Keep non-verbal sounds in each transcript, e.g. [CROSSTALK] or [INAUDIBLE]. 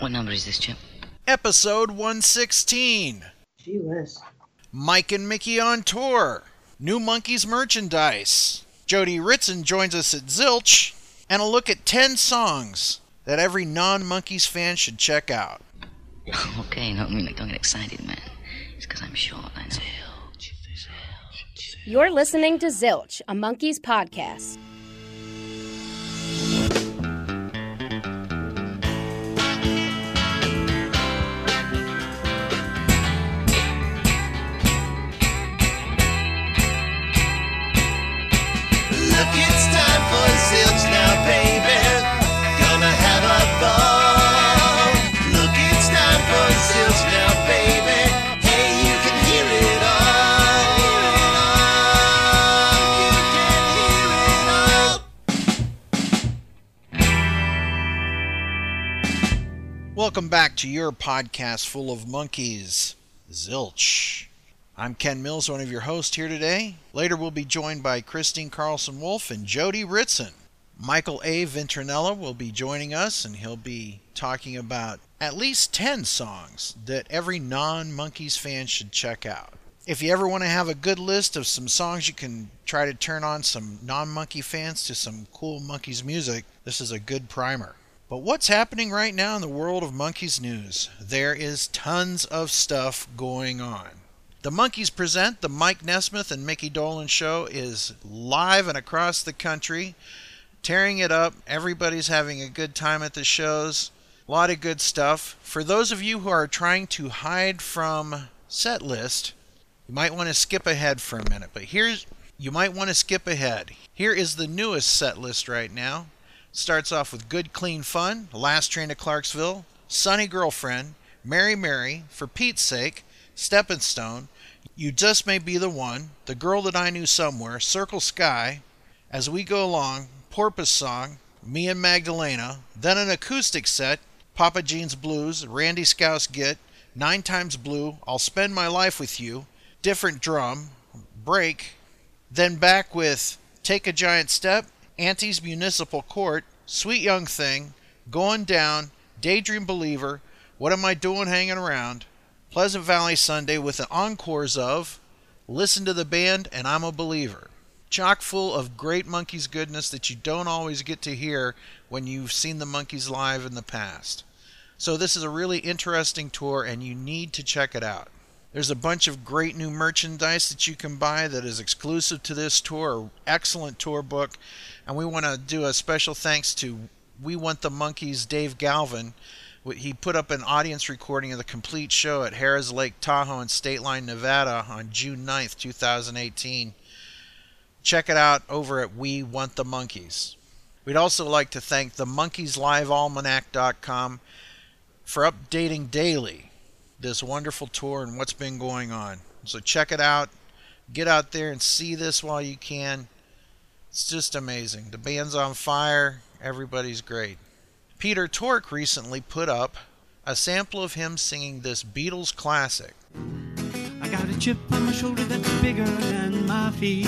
What number is this, Chip? Episode 116. Gee whiz. Mike and Mickey on tour. New Monkees merchandise. Jody Ritson joins us at Zilch. And a look at 10 songs that every non Monkees fan should check out. [LAUGHS] okay, no, I mean, like, don't get excited, man. It's because I'm short. I know. You're listening to Zilch, a Monkees podcast. Welcome back to your podcast full of Monkees, Zilch. I'm Ken Mills, one of your hosts here today. Later, we'll be joined by Christine Carlson Wolf and Jody Ritson. Michael A. Ventronella will be joining us, and he'll be talking about at least 10 songs that every non Monkees fan should check out. If you ever want to have a good list of some songs you can try to turn on some non monkey fans to some cool Monkees music, this is a good primer. But what's happening right now in the world of Monkees news? There is tons of stuff going on. The Monkees present the Mike Nesmith and Mickey Dolenz show is live and across the country, tearing it up. Everybody's having a good time at the shows. A lot of good stuff. For those of you who are trying to hide from set list, you might want to skip ahead for a minute. But here's you might want to skip ahead. Here is the newest set list right now. Starts off with Good Clean Fun, Last Train to Clarksville, Sunny Girlfriend, Mary Mary, For Pete's Sake, Stepping Stone, You Just May Be the One, The Girl That I Knew Somewhere, Circle Sky, As We Go Along, Porpoise Song, Me and Magdalena, then an acoustic set, Papa Gene's Blues, Randy Scouse Git, Nine Times Blue, I'll Spend My Life With You, Different Drum, Break, then back with Take a Giant Step, Auntie's Municipal Court, Sweet Young Thing, Going Down, Daydream Believer, What Am I Doing Hanging Around, Pleasant Valley Sunday with the encores of Listen to the Band and I'm a Believer. Chock full of great Monkees goodness that you don't always get to hear when you've seen the Monkees live in the past. So, this is a really interesting tour and you need to check it out. There's a bunch of great new merchandise that you can buy that is exclusive to this tour, excellent tour book. And we want to do a special thanks to We Want the Monkees Dave Galvin he put up an audience recording of the complete show at Harrah's Lake Tahoe in Stateline, Nevada on June 9th, 2018. Check it out over at We Want the Monkees. We'd also like to thank the monkeeslivealmanac.com for updating daily this wonderful tour and what's been going on. So check it out. Get out there and see this while you can. It's just amazing. The band's on fire. Everybody's great. Peter Tork recently put up a sample of him singing this Beatles classic. I got a chip on my shoulder that's bigger than my feet.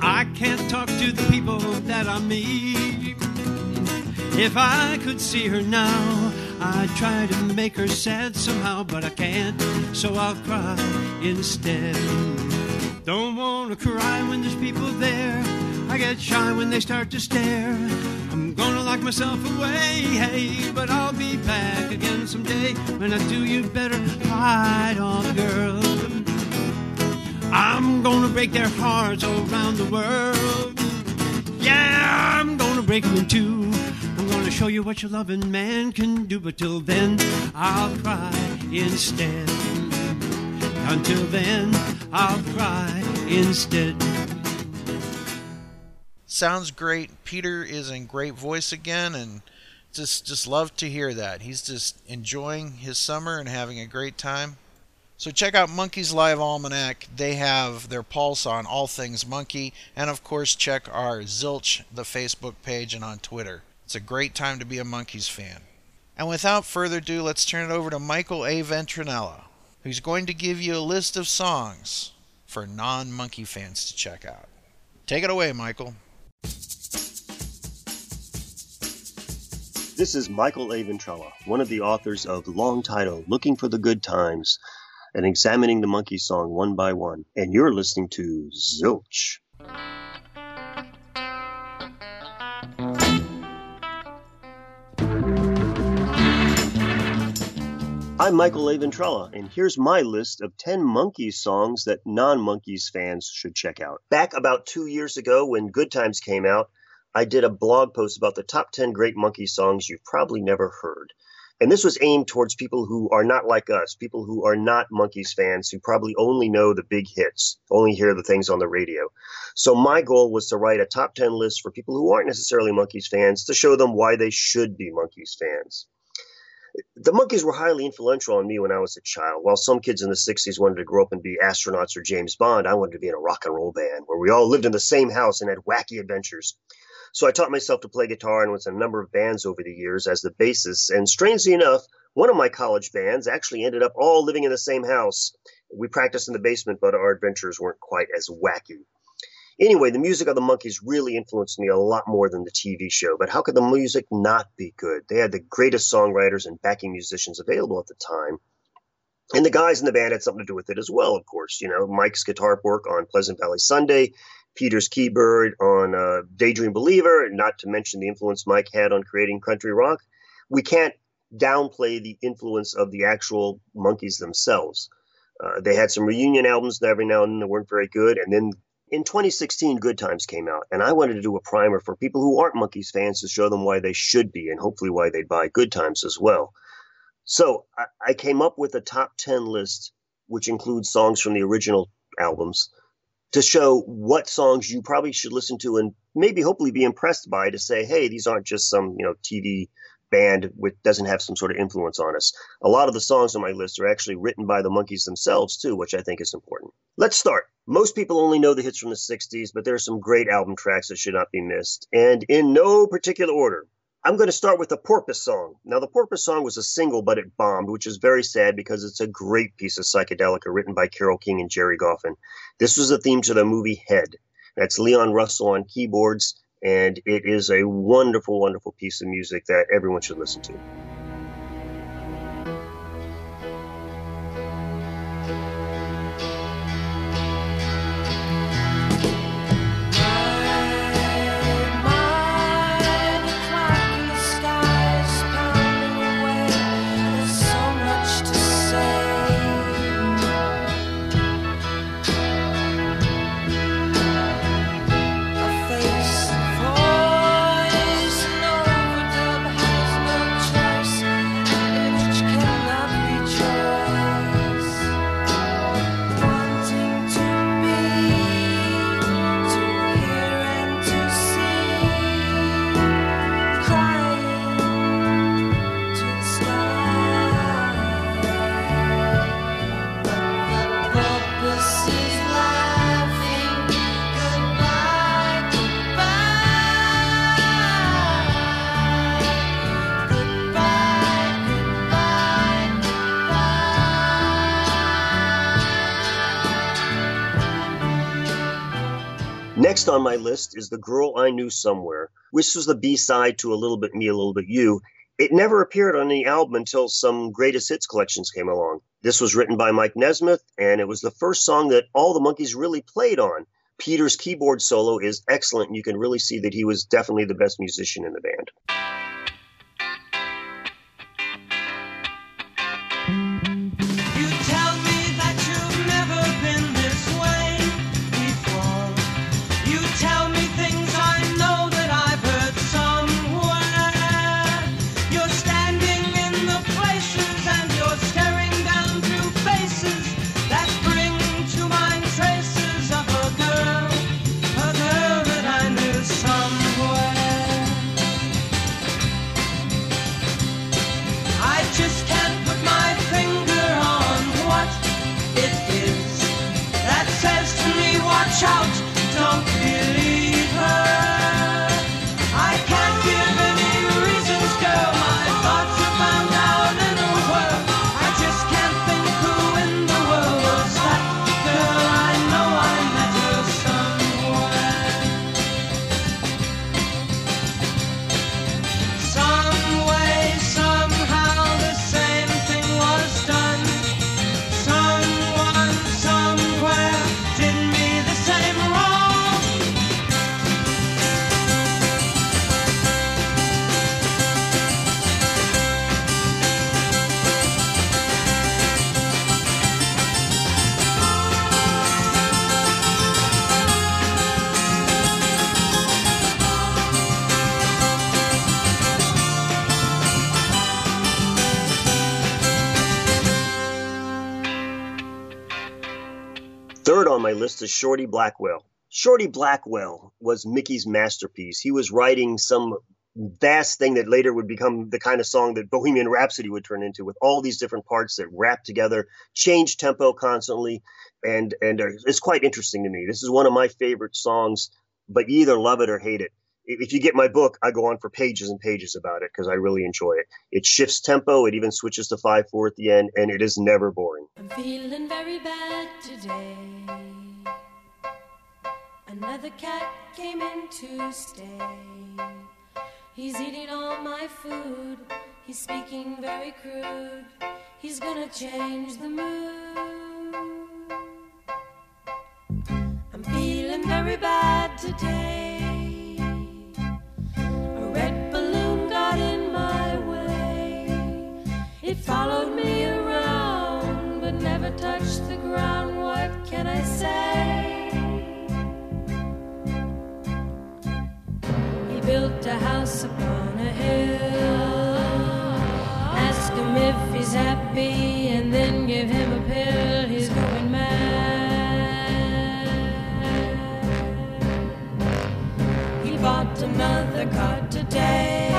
I can't talk to the people that I meet. If I could see her now, I'd try to make her sad somehow, but I can't, so I'll cry instead. Don't wanna cry when there's people there. I get shy when they start to stare. I'm gonna lock myself away, hey, but I'll be back again someday. When I do, you better hide on the girl. I'm gonna break their hearts all around the world. Yeah, I'm gonna break them in two. I'm gonna show you what your loving man can do, but till then, I'll cry instead. Until then, I'll cry instead. Sounds great. Peter is in great voice again, and just just love to hear that. He's just enjoying his summer and having a great time. So check out Monkees Live Almanac. They have their pulse on all things monkey, and of course check our Zilch the Facebook page and on Twitter. It's a great time to be a Monkees fan. And without further ado, let's turn it over to Michael A. Ventronella, who's going to give you a list of songs for non-monkey fans to check out. Take it away, Michael. This is Michael A. Ventrella, one of the authors of Long Title, Looking for the Good Times, and examining the monkey song one by one. And you're listening to Zilch. I'm mm-hmm. Michael A. Ventrella, and here's my list of 10 Monkees songs that non Monkees fans should check out. Back about two years ago, when Good Times came out, I did a blog post about the top 10 great Monkee songs you've probably never heard. And this was aimed towards people who are not like us, people who are not Monkees fans, who probably only know the big hits, only hear the things on the radio. So my goal was to write a top 10 list for people who aren't necessarily Monkees fans to show them why they should be Monkees fans. The Monkees were highly influential on me when I was a child. While some kids in the 60s wanted to grow up and be astronauts or James Bond, I wanted to be in a rock and roll band where we all lived in the same house and had wacky adventures. So I taught myself to play guitar and was in a number of bands over the years as the bassist. And strangely enough, one of my college bands actually ended up all living in the same house. We practiced in the basement, but our adventures weren't quite as wacky. Anyway, the music of the Monkees really influenced me a lot more than the TV show. But how could the music not be good? They had the greatest songwriters and backing musicians available at the time. And the guys in the band had something to do with it as well, of course. You know, Mike's guitar work on Pleasant Valley Sunday, Peter's keyboard on uh, Daydream Believer, not to mention the influence Mike had on creating country rock. We can't downplay the influence of the actual Monkees themselves. Uh, they had some reunion albums every now and then that weren't very good. And then in 2016, Good Times came out. And I wanted to do a primer for people who aren't Monkees fans to show them why they should be and hopefully why they'd buy Good Times as well. So I, I came up with a top 10 list, which includes songs from the original albums to show what songs you probably should listen to and maybe hopefully be impressed by to say, hey, these aren't just some, you know, TV band which doesn't have some sort of influence on us. A lot of the songs on my list are actually written by the Monkees themselves too, which I think is important. Let's start. Most people only know the hits from the 60s, but there are some great album tracks that should not be missed, and in no particular order. I'm going to start with the Porpoise song. Now, the Porpoise song was a single, but it bombed, which is very sad because it's a great piece of psychedelica written by Carole King and Gerry Goffin. This was the theme to the movie Head. That's Leon Russell on keyboards, and it is a wonderful, wonderful piece of music that everyone should listen to. On my list is The Girl I Knew Somewhere, which was the B side to A Little Bit Me, A Little Bit You. It never appeared on any album until some greatest hits collections came along. This was written by Mike Nesmith, and it was the first song that all the Monkees really played on. Peter's keyboard solo is excellent, and you can really see that he was definitely the best musician in the band. On my list is Shorty Blackwell. Shorty Blackwell was Mickey's masterpiece. He was writing some vast thing that later would become the kind of song that Bohemian Rhapsody would turn into, with all these different parts that rap together, change tempo constantly, and and uh, it's quite interesting to me. This is one of my favorite songs, but you either love it or hate it. If you get my book, I go on for pages and pages about it because I really enjoy it. It shifts tempo, it even switches to five four at the end, and it is never boring. I'm feeling very bad today. Another cat came in to stay. He's eating all my food. He's speaking very crude. He's gonna change the mood. I'm feeling very bad today. Followed me around, but never touched the ground. What can I say? He built a house upon a hill. Ask him if he's happy, and then give him a pill. He's going mad. He bought another car today.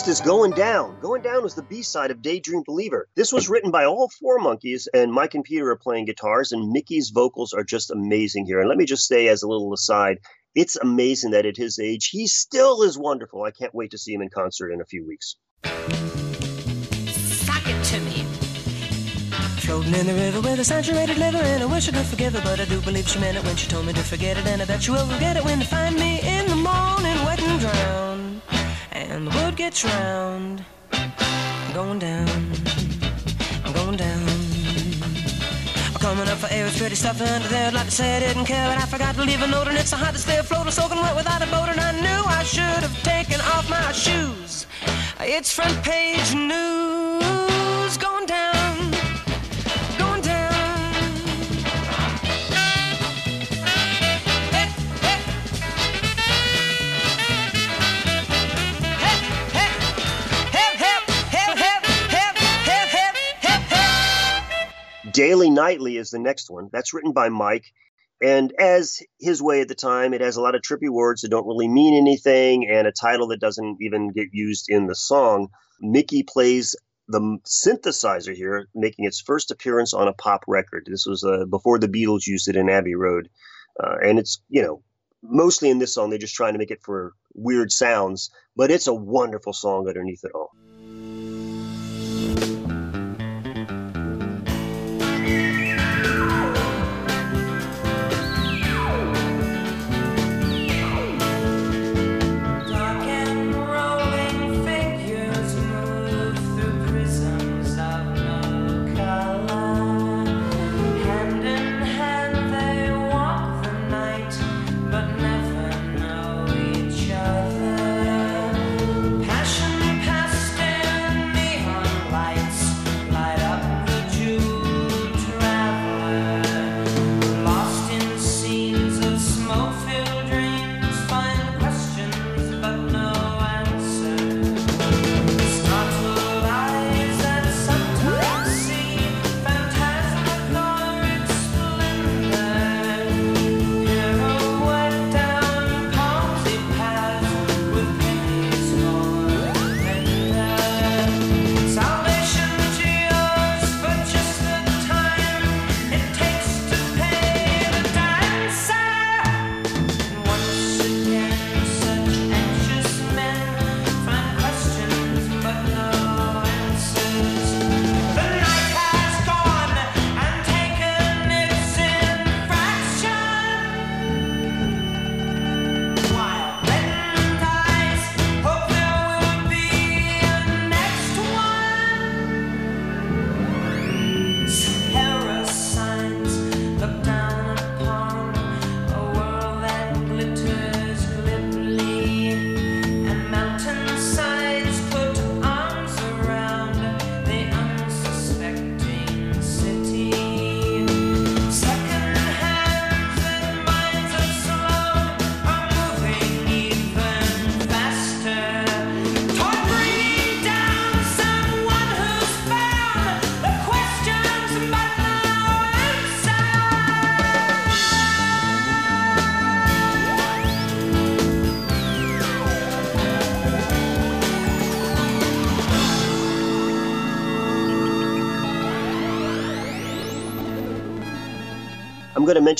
Next is Going Down. Going Down was the B side of Daydream Believer. This was written by all four Monkees, and Mike and Peter are playing guitars, and Mickey's vocals are just amazing here. And let me just say, as a little aside, it's amazing that at his age, he still is wonderful. I can't wait to see him in concert in a few weeks. Sock it to me. Floating in the river with a saturated liver, and I wish I could forgive her, but I do believe she meant it when she told me to forget it, and I bet you will forget it when you find me in the morning, wet and drowned, and the wood gets round. I'm going down. I'm going down. I'm coming up for air, it's pretty stuff under there. I'd like to say I didn't care, but I forgot to leave a note, and it's so hot to stay afloat, or soaking wet without a boat, and I knew I should have taken off my shoes. It's front page news. Going down. Daily Nightly is the next one. That's written by Mike. And as his way at the time, it has a lot of trippy words that don't really mean anything and a title that doesn't even get used in the song. Mickey plays the synthesizer here, making its first appearance on a pop record. This was uh, before the Beatles used it in Abbey Road. Uh, and it's, you know, mostly in this song, they're just trying to make it for weird sounds, but it's a wonderful song underneath it all.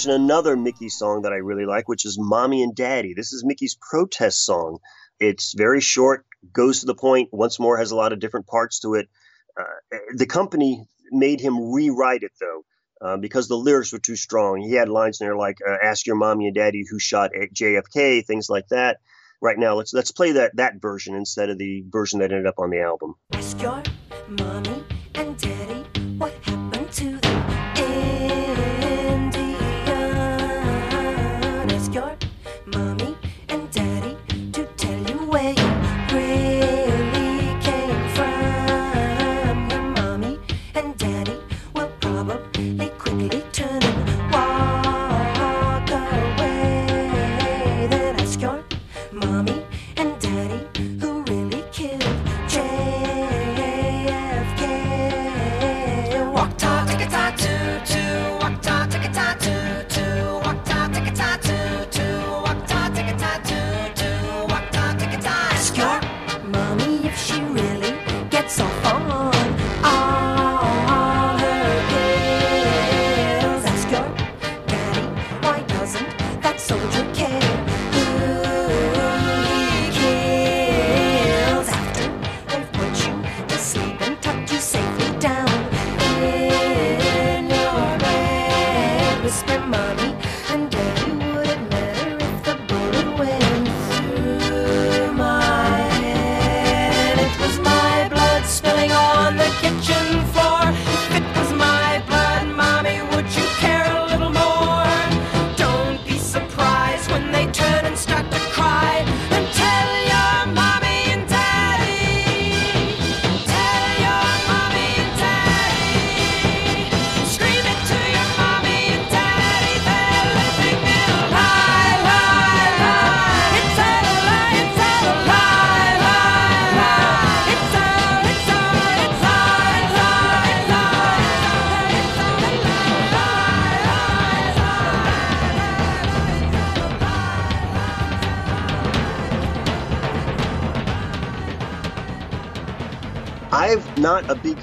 Mention another Mickey song that I really like, which is Mommy and Daddy. This is Mickey's protest song. It's very short, goes to the point, once more has a lot of different parts to it. Uh, the company made him rewrite it, though. Uh, because the lyrics were too strong. He had lines in there like uh, "Ask your mommy and daddy who shot JFK," things like that. Right now, let's let's play that that version instead of the version that ended up on the album. Ask your mommy and daddy what happened to the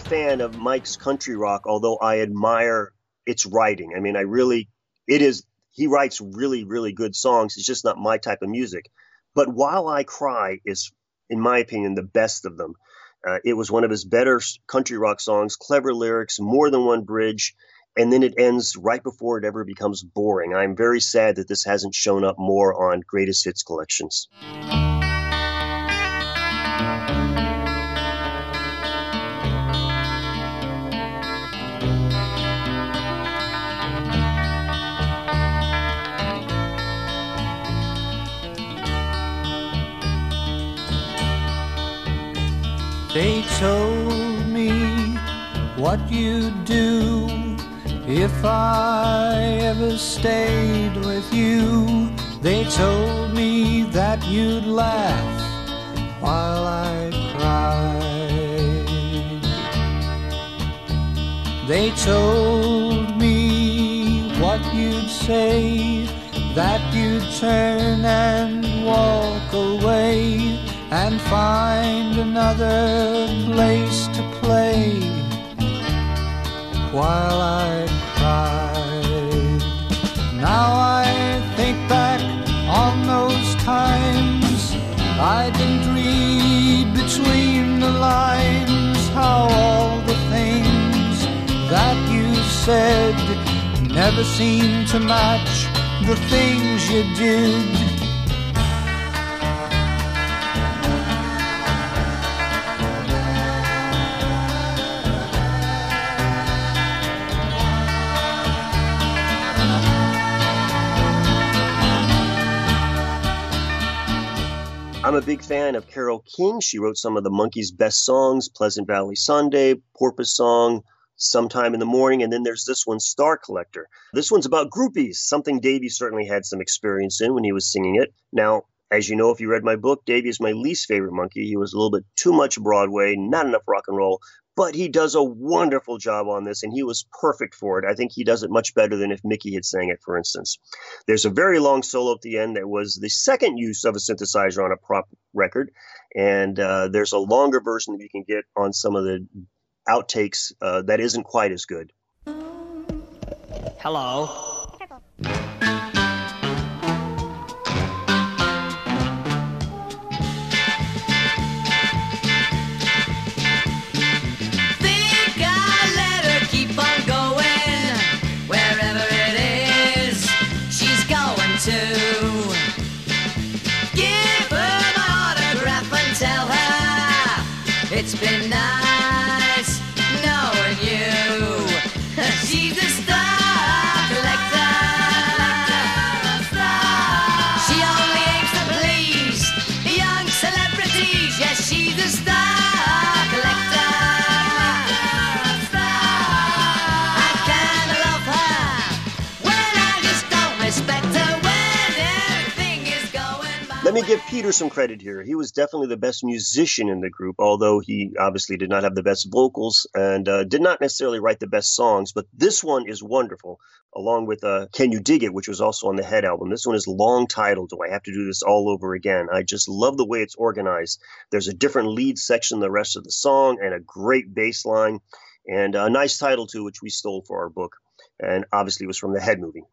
fan of Mike's country rock, although I admire its writing. I mean, I really, it is, he writes really, really good songs. It's just not my type of music. But While I Cry is, in my opinion, the best of them. Uh, it was one of his better country rock songs, clever lyrics, more than one bridge, and then it ends right before it ever becomes boring. I'm very sad that this hasn't shown up more on greatest hits collections. They told me what you'd do if I ever stayed with you. They told me that you'd laugh while I cried. They told me what you'd say, that you'd turn and walk away and find another place to play while I cried. Now I think back on those times. I didn't read between the lines how all the things that you said never seemed to match the things you did. I'm a big fan of Carole King. She wrote some of the Monkees' best songs Pleasant Valley Sunday, Porpoise Song, Sometime in the Morning, and then there's this one, Star Collector. This one's about groupies, something Davy certainly had some experience in when he was singing it. Now, as you know, if you read my book, Davy is my least favorite monkey. He was a little bit too much Broadway, not enough rock and roll, but he does a wonderful job on this, and he was perfect for it. I think he does it much better than if Mickey had sang it, for instance. There's a very long solo at the end that was the second use of a synthesizer on a prop record, and uh, there's a longer version that you can get on some of the outtakes uh, that isn't quite as good. Hello. Me give Peter some credit here. He was definitely the best musician in the group, although he obviously did not have the best vocals and uh, did not necessarily write the best songs. But this one is wonderful, along with uh, Can You Dig It, which was also on the Head album. This one is long titled, Do I Have to Do This All Over Again? I just love the way it's organized. There's a different lead section the rest of the song and a great bass line and a nice title, too, which we stole for our book. And obviously was from the Head movie.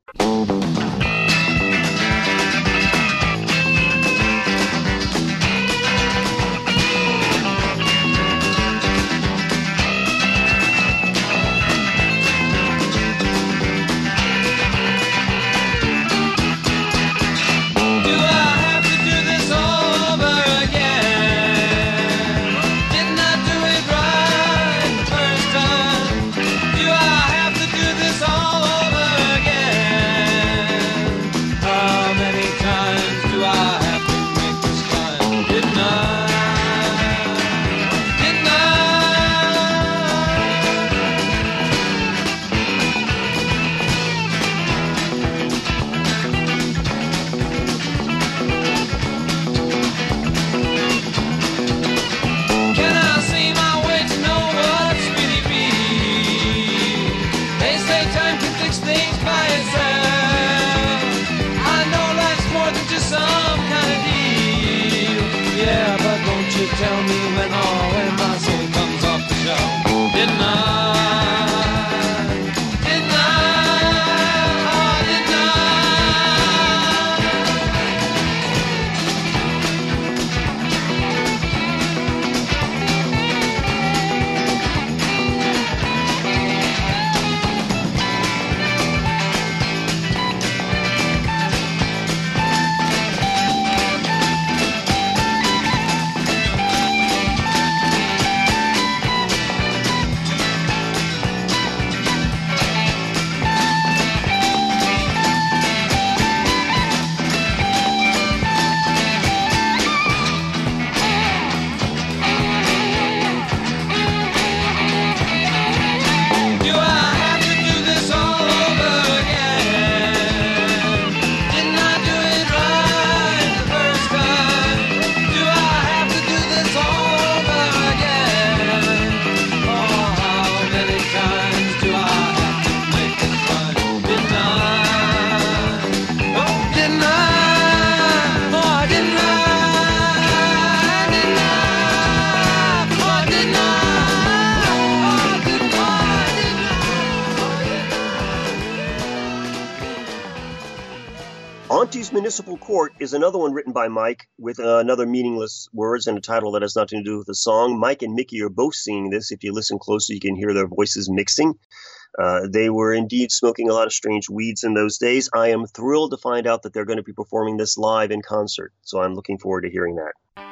Is another one written by Mike with uh, another meaningless words and a title that has nothing to do with the song. Mike and Mickey are both singing this. If you listen closely, you can hear their voices mixing. Uh, they were indeed smoking a lot of strange weeds in those days. I am thrilled to find out that they're going to be performing this live in concert, so I'm looking forward to hearing that.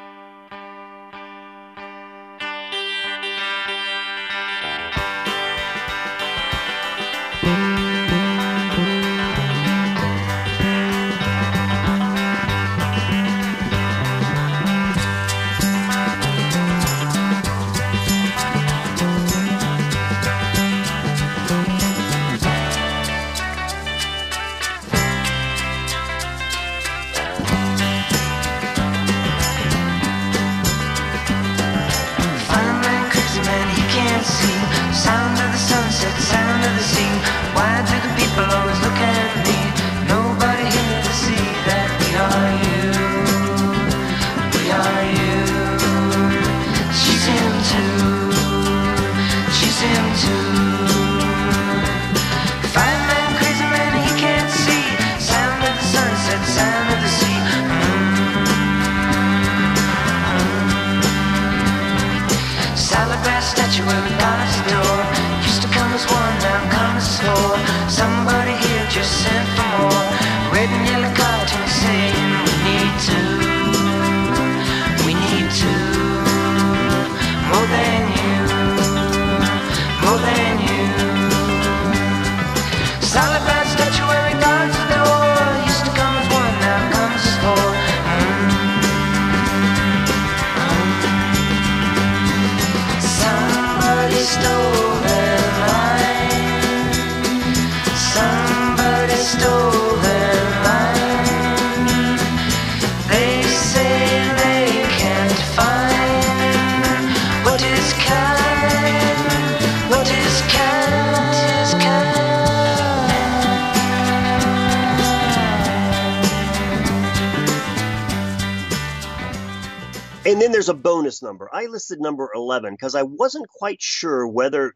Number. Number 11 because I wasn't quite sure whether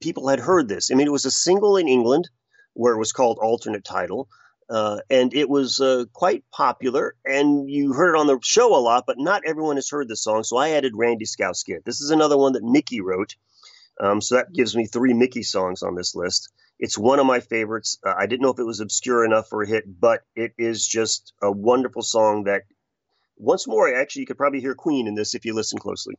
people had heard this. I mean, it was a single in England where it was called Alternate Title. Uh, and it was uh, quite popular, and you heard it on the show a lot, but not everyone has heard this song. So I added Randy Scout This is another one that Mickey wrote. Um, so that gives me three Mickey songs on this list. It's one of my favorites. Uh, I didn't know if it was obscure enough for a hit, but it is just a wonderful song that, once more, actually, you could probably hear Queen in this if you listen closely.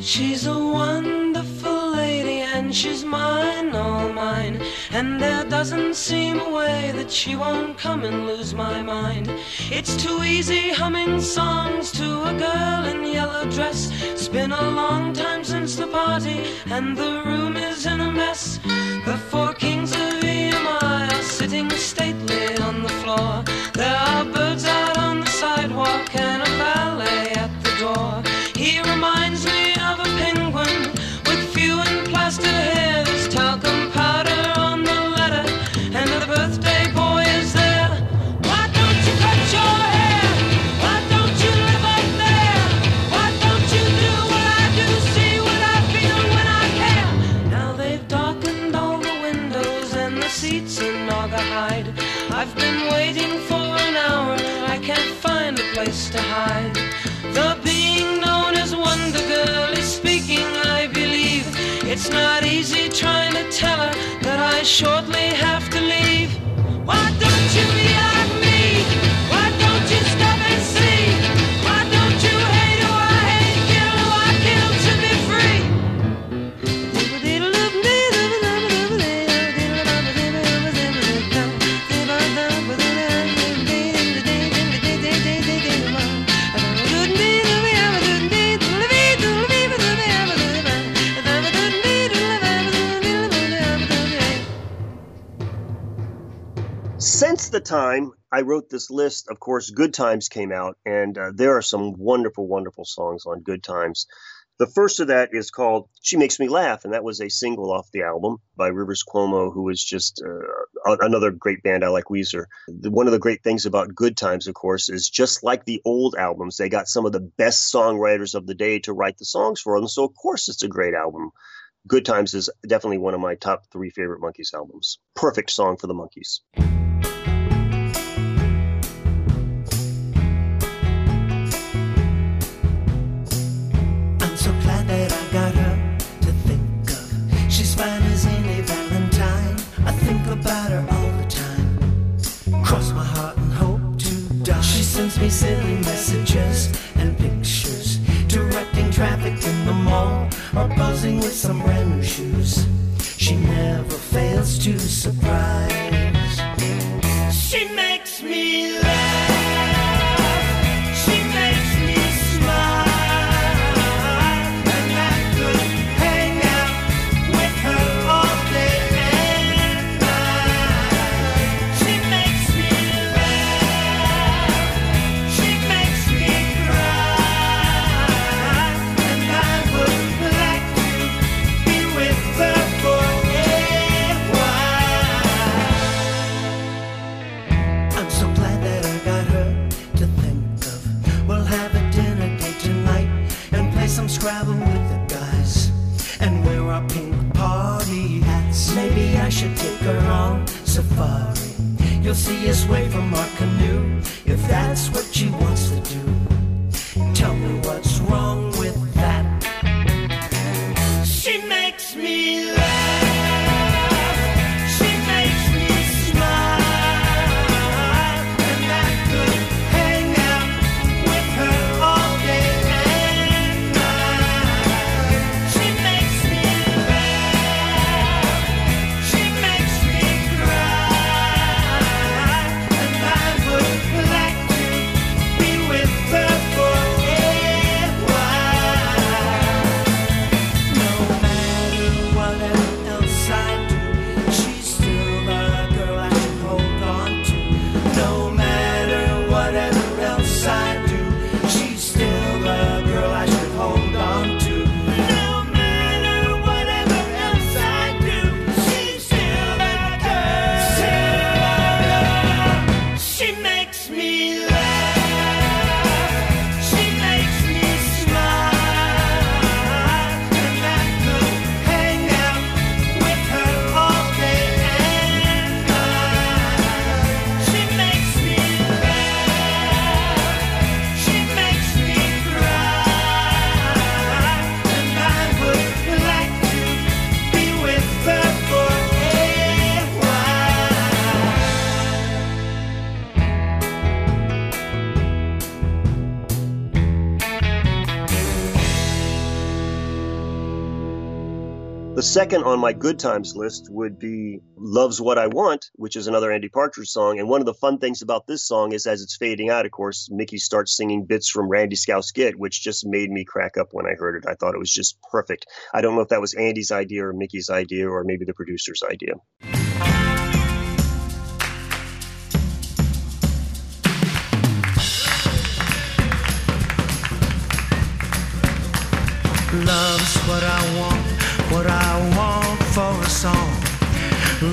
She's a wonderful lady and she's mine, all mine. And there doesn't seem a way that she won't come and lose my mind. It's too easy humming songs to a girl in yellow dress. It's been a long time since the party and the room is in a mess. The four trying to tell her that I shortly have to leave. Why don't you yell me? The time I wrote this list, of course, Good Times came out, and uh, there are some wonderful, wonderful songs on Good Times. The first of that is called She Makes Me Laugh, and that was a single off the album by Rivers Cuomo, who is just uh, another great band. I like Weezer. One of the great things about Good Times, of course, is just like the old albums, they got some of the best songwriters of the day to write the songs for them. So, of course, it's a great album. Good Times is definitely one of my top three favorite Monkees albums. Perfect song for the Monkees. Silly messages and pictures, directing traffic in the mall or buzzing with some brand new shoes. She never fails to surprise. Second on my good times list would be Love's What I Want, which is another Andy Partridge song. And one of the fun things about this song is as it's fading out, of course, Mickey starts singing bits from Randy Scouse Git, which just made me crack up when I heard it. I thought it was just perfect. I don't know if that was Andy's idea or Mickey's idea or maybe the producer's idea. Love's what I want,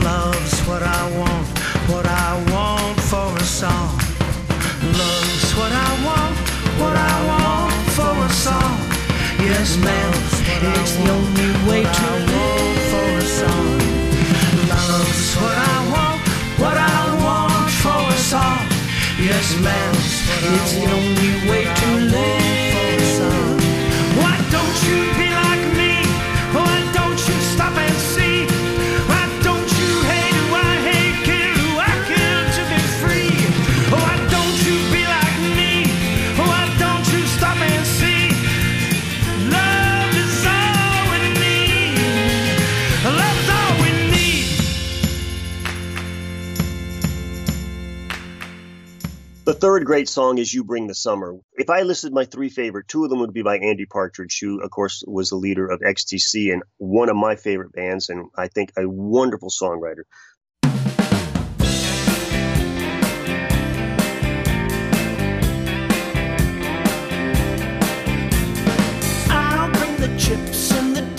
Love's what I want, what I want for a song. Love's what I want, what I want for a song. Yes, ma'am, it's the only way to live for a song. Love's what I want, what I want for a song. Yes, ma'am, it's the only way to live third great song is You Bring the Summer. If I listed my three favorite, two of them would be by Andy Partridge, who, of course, was the leader of XTC and one of my favorite bands, and I think a wonderful songwriter. Chips the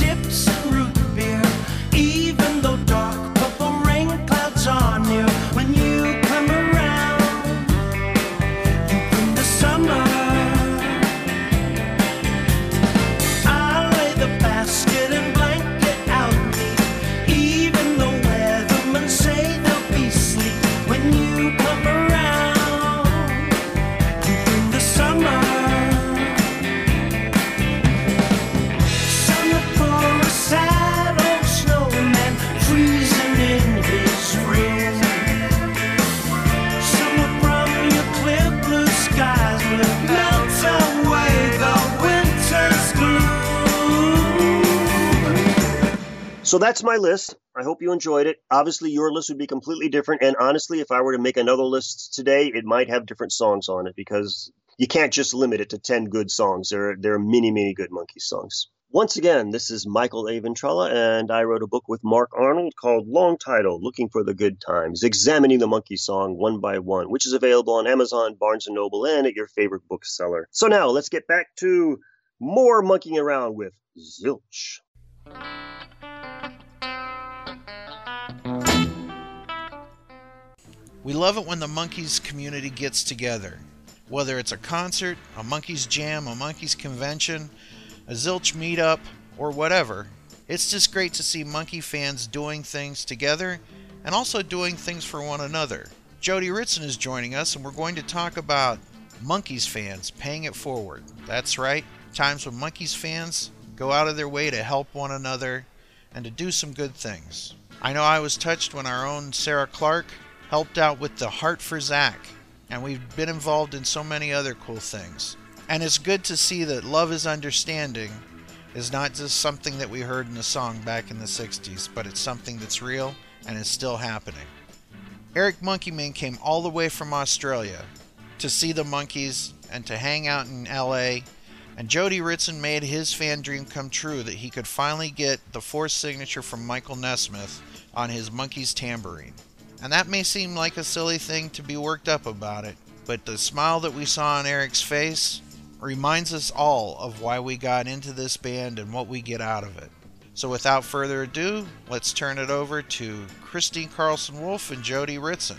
So that's my list. I hope you enjoyed it. Obviously, your list would be completely different. And honestly, if I were to make another list today, it might have different songs on it because you can't just limit it to 10 good songs. There are, there are many, many good Monkee songs. Once again, this is Michael A. Ventrella, and I wrote a book with Mark Arnold called Long Title Looking for the Good Times, examining the Monkee song one by one, which is available on Amazon, Barnes & Noble, and at your favorite bookseller. So now let's get back to more monkeying around with Zilch. We love it when the Monkees community gets together. Whether it's a concert, a Monkees jam, a Monkees convention, a Zilch meetup, or whatever, it's just great to see Monkee fans doing things together and also doing things for one another. Jody Ritson is joining us, and we're going to talk about Monkees fans paying it forward. That's right, times when Monkees fans go out of their way to help one another and to do some good things. I know I was touched when our own Sarah Clark helped out with the Heart for Zach, and we've been involved in so many other cool things. And it's good to see that love is understanding is not just something that we heard in a song back in the 60s, but it's something that's real and is still happening. Eric Monkeyman came all the way from Australia to see the Monkees and to hang out in LA. And Jody Ritson made his fan dream come true that he could finally get the forced signature from Michael Nesmith on his Monkees tambourine. And that may seem like a silly thing to be worked up about it, but the smile that we saw on Eric's face reminds us all of why we got into this band and what we get out of it. So without further ado, let's turn it over to Christine Carlson Wolf and Jody Ritson.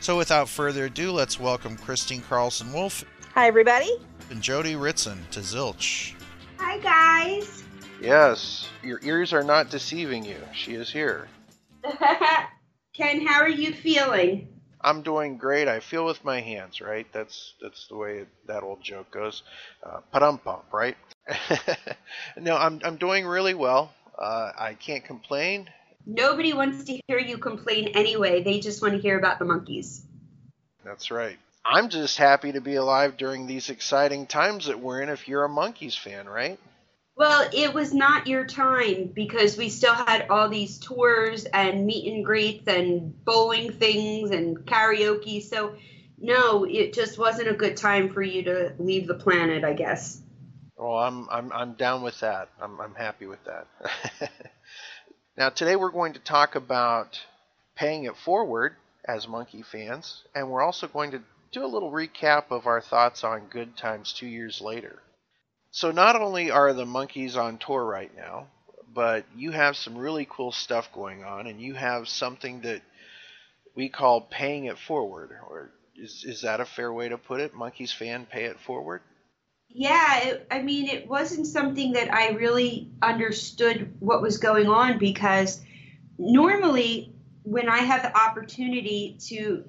So without further ado, let's welcome Christine Carlson Wolf Hi, everybody. and Jody Ritson to Zilch. Hi, guys. Yes, your ears are not deceiving you. She is here. [LAUGHS] Ken, how are you feeling? I'm doing great. I feel with my hands, right? That's that's the way that old joke goes. Uh, Padum pump, right? [LAUGHS] no, I'm I'm doing really well. Uh, I can't complain. Nobody wants to hear you complain anyway. They just want to hear about the Monkees. That's right. I'm just happy to be alive during these exciting times that we're in. If you're a Monkees fan, right? Well, it was not your time because we still had all these tours and meet and greets and bowling things and karaoke. So, no, it just wasn't a good time for you to leave the planet, I guess. Well, I'm I'm I'm down with that. I'm I'm happy with that. [LAUGHS] now today we're going to talk about paying it forward as Monkee fans, and we're also going to do a little recap of our thoughts on Good Times two years later. So not only are the Monkees on tour right now, but you have some really cool stuff going on, and you have something that we call paying it forward. Or is is that a fair way to put it? Monkees fan pay it forward. Yeah, it, I mean, it wasn't something that I really understood what was going on because normally when I have the opportunity to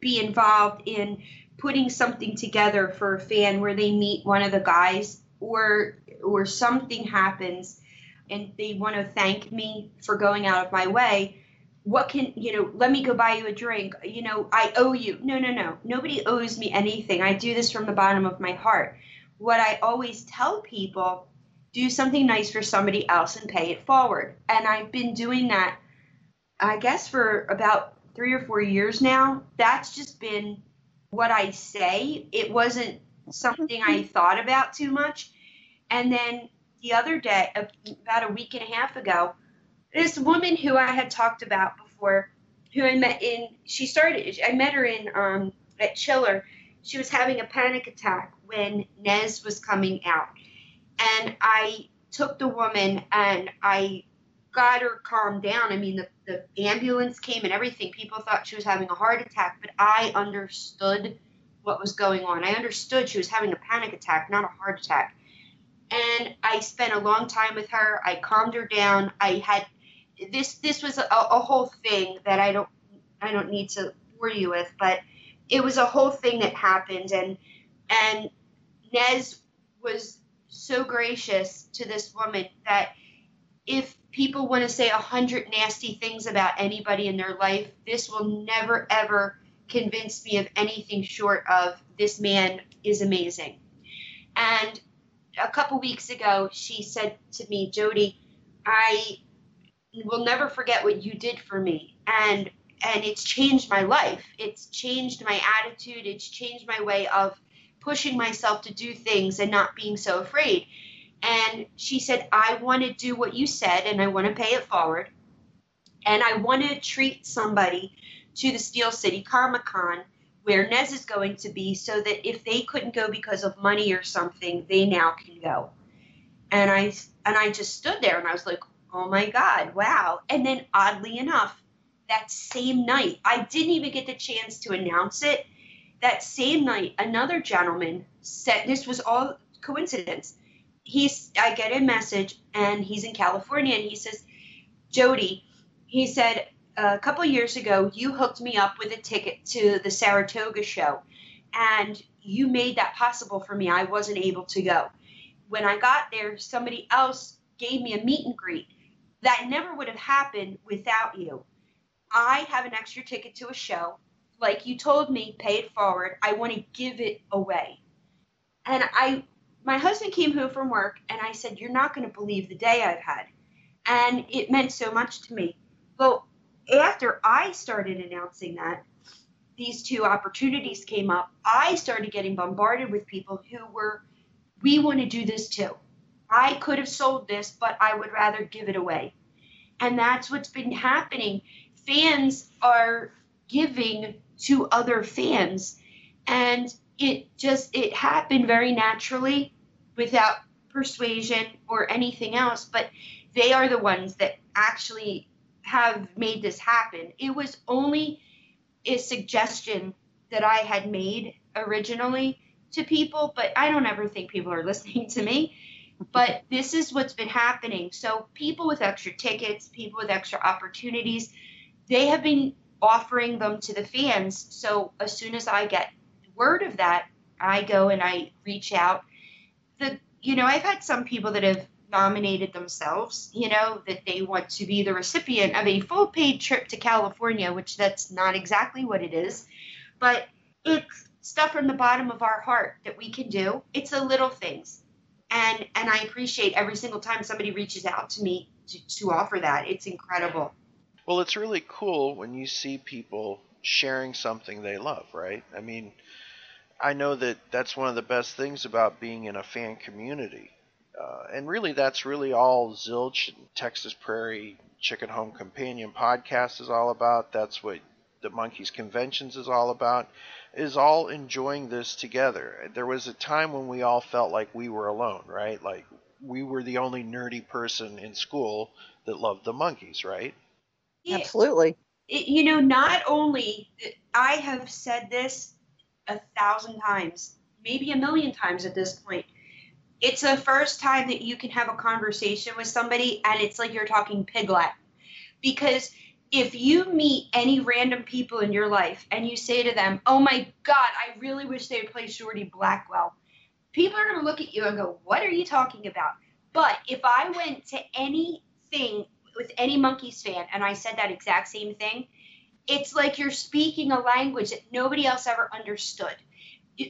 be involved in putting something together for a fan where they meet one of the guys or or something happens and they want to thank me for going out of my way what can you know let me go buy you a drink. You know i owe you. No no no. Nobody owes me anything. I do this from the bottom of my heart. What i always tell people do something nice for somebody else and pay it forward. And i've been doing that i guess for about three or four years now. That's just been what i say. It wasn't something i thought about too much and then the other day about a week and a half ago this woman who I had talked about before, who I met in, she started, I met her in, um, at Chiller. She was having a panic attack when Nez was coming out. And I took the woman and I got her calmed down. I mean, the, the ambulance came and everything. People thought she was having a heart attack, but I understood what was going on. I understood she was having a panic attack, not a heart attack. And I spent a long time with her. I calmed her down. I had this this was a, a whole thing that I don't I don't need to bore you with, but it was a whole thing that happened, and and Nez was so gracious to this woman that if people want to say a hundred nasty things about anybody in their life, this will never ever convince me of anything short of this man is amazing. And a couple weeks ago, she said to me, Jody, I will never forget what you did for me. And and it's changed my life. It's changed my attitude. It's changed my way of pushing myself to do things and not being so afraid. And she said i want to do what you said and i want to pay it forward. And i want to treat somebody to the steel city Comic Con where nez is going to be so that if they couldn't go because of money or something they now can go and i and i just stood there and i was like oh my God, wow. And then oddly enough, that same night, I didn't even get the chance to announce it. That same night, another gentleman said this was all coincidence. He's I get a message and he's in California and he says, Jody, he said, a couple years ago, you hooked me up with a ticket to the Saratoga show, and you made that possible for me. I wasn't able to go. When I got there, somebody else gave me a meet and greet that never would have happened without you. I have an extra ticket to a show. Like you told me, pay it forward. I want to give it away. And I, my husband came home from work and I said, You're not going to believe the day I've had. And it meant so much to me. But after I started announcing that, these two opportunities came up, I started getting bombarded with people who were, we want to do this too. I could have sold this, but I would rather give it away. And that's what's been happening. Fans are giving to other fans. And it just it happened very naturally without persuasion or anything else, but they are the ones that actually have made this happen. It was only a suggestion that I had made originally to people, but I don't ever think people are [LAUGHS] listening to me but this is what's been happening. So people with extra tickets, people with extra opportunities, they have been offering them to the fans. So as soon as I get word of that, I go and I reach out. The you know, I've had some people that have nominated themselves, you know, that they want to be the recipient of a full paid trip to California, which that's not exactly what it is, but it's stuff from the bottom of our heart that we can do. It's the little things and and I appreciate every single time somebody reaches out to me to, to offer that. It's incredible. Well, it's really cool when you see people sharing something they love, right? I mean, I know that that's one of the best things about being in a fan community. Uh, and really, that's really all Zilch and Texas Prairie Chicken Home Companion podcast is all about. That's what the Monkees Conventions is all about, is all enjoying this together. There was a time when we all felt like we were alone, right? Like we were the only nerdy person in school that loved the Monkees, right? Yeah. Absolutely. it, you know, not only I have said this a thousand times, maybe a million times at this point. It's the first time that you can have a conversation with somebody and it's like you're talking piglet. Because if you meet any random people in your life and you say to them, Oh my God, I really wish they would play Shorty Blackwell, people are going to look at you and go, What are you talking about? But if I went to anything with any Monkees fan and I said that exact same thing, it's like you're speaking a language that nobody else ever understood.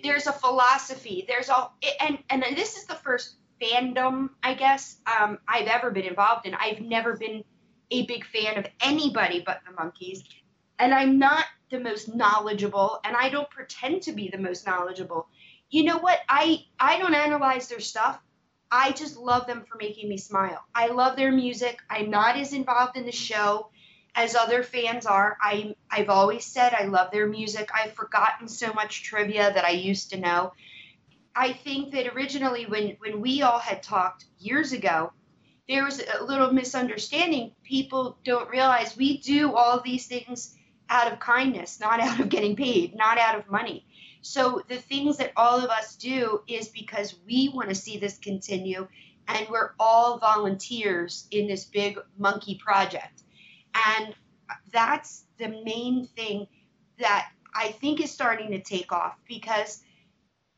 There's a philosophy. There's all, and and this is the first fandom, I guess, um, I've ever been involved in. I've never been a big fan of anybody but the Monkees, and I'm not the most knowledgeable, and I don't pretend to be the most knowledgeable. You know what? I I don't analyze their stuff. I just love them for making me smile. I love their music. I'm not as involved in the show as other fans are. I I've always said I love their music. I've forgotten so much trivia that I used to know. I think that originally when when we all had talked years ago, there was a little misunderstanding. People don't realize we do all these things out of kindness, not out of getting paid, not out of money. So the things that all of us do is because we want to see this continue and we're all volunteers in this big Monkee project. And that's the main thing that I think is starting to take off because,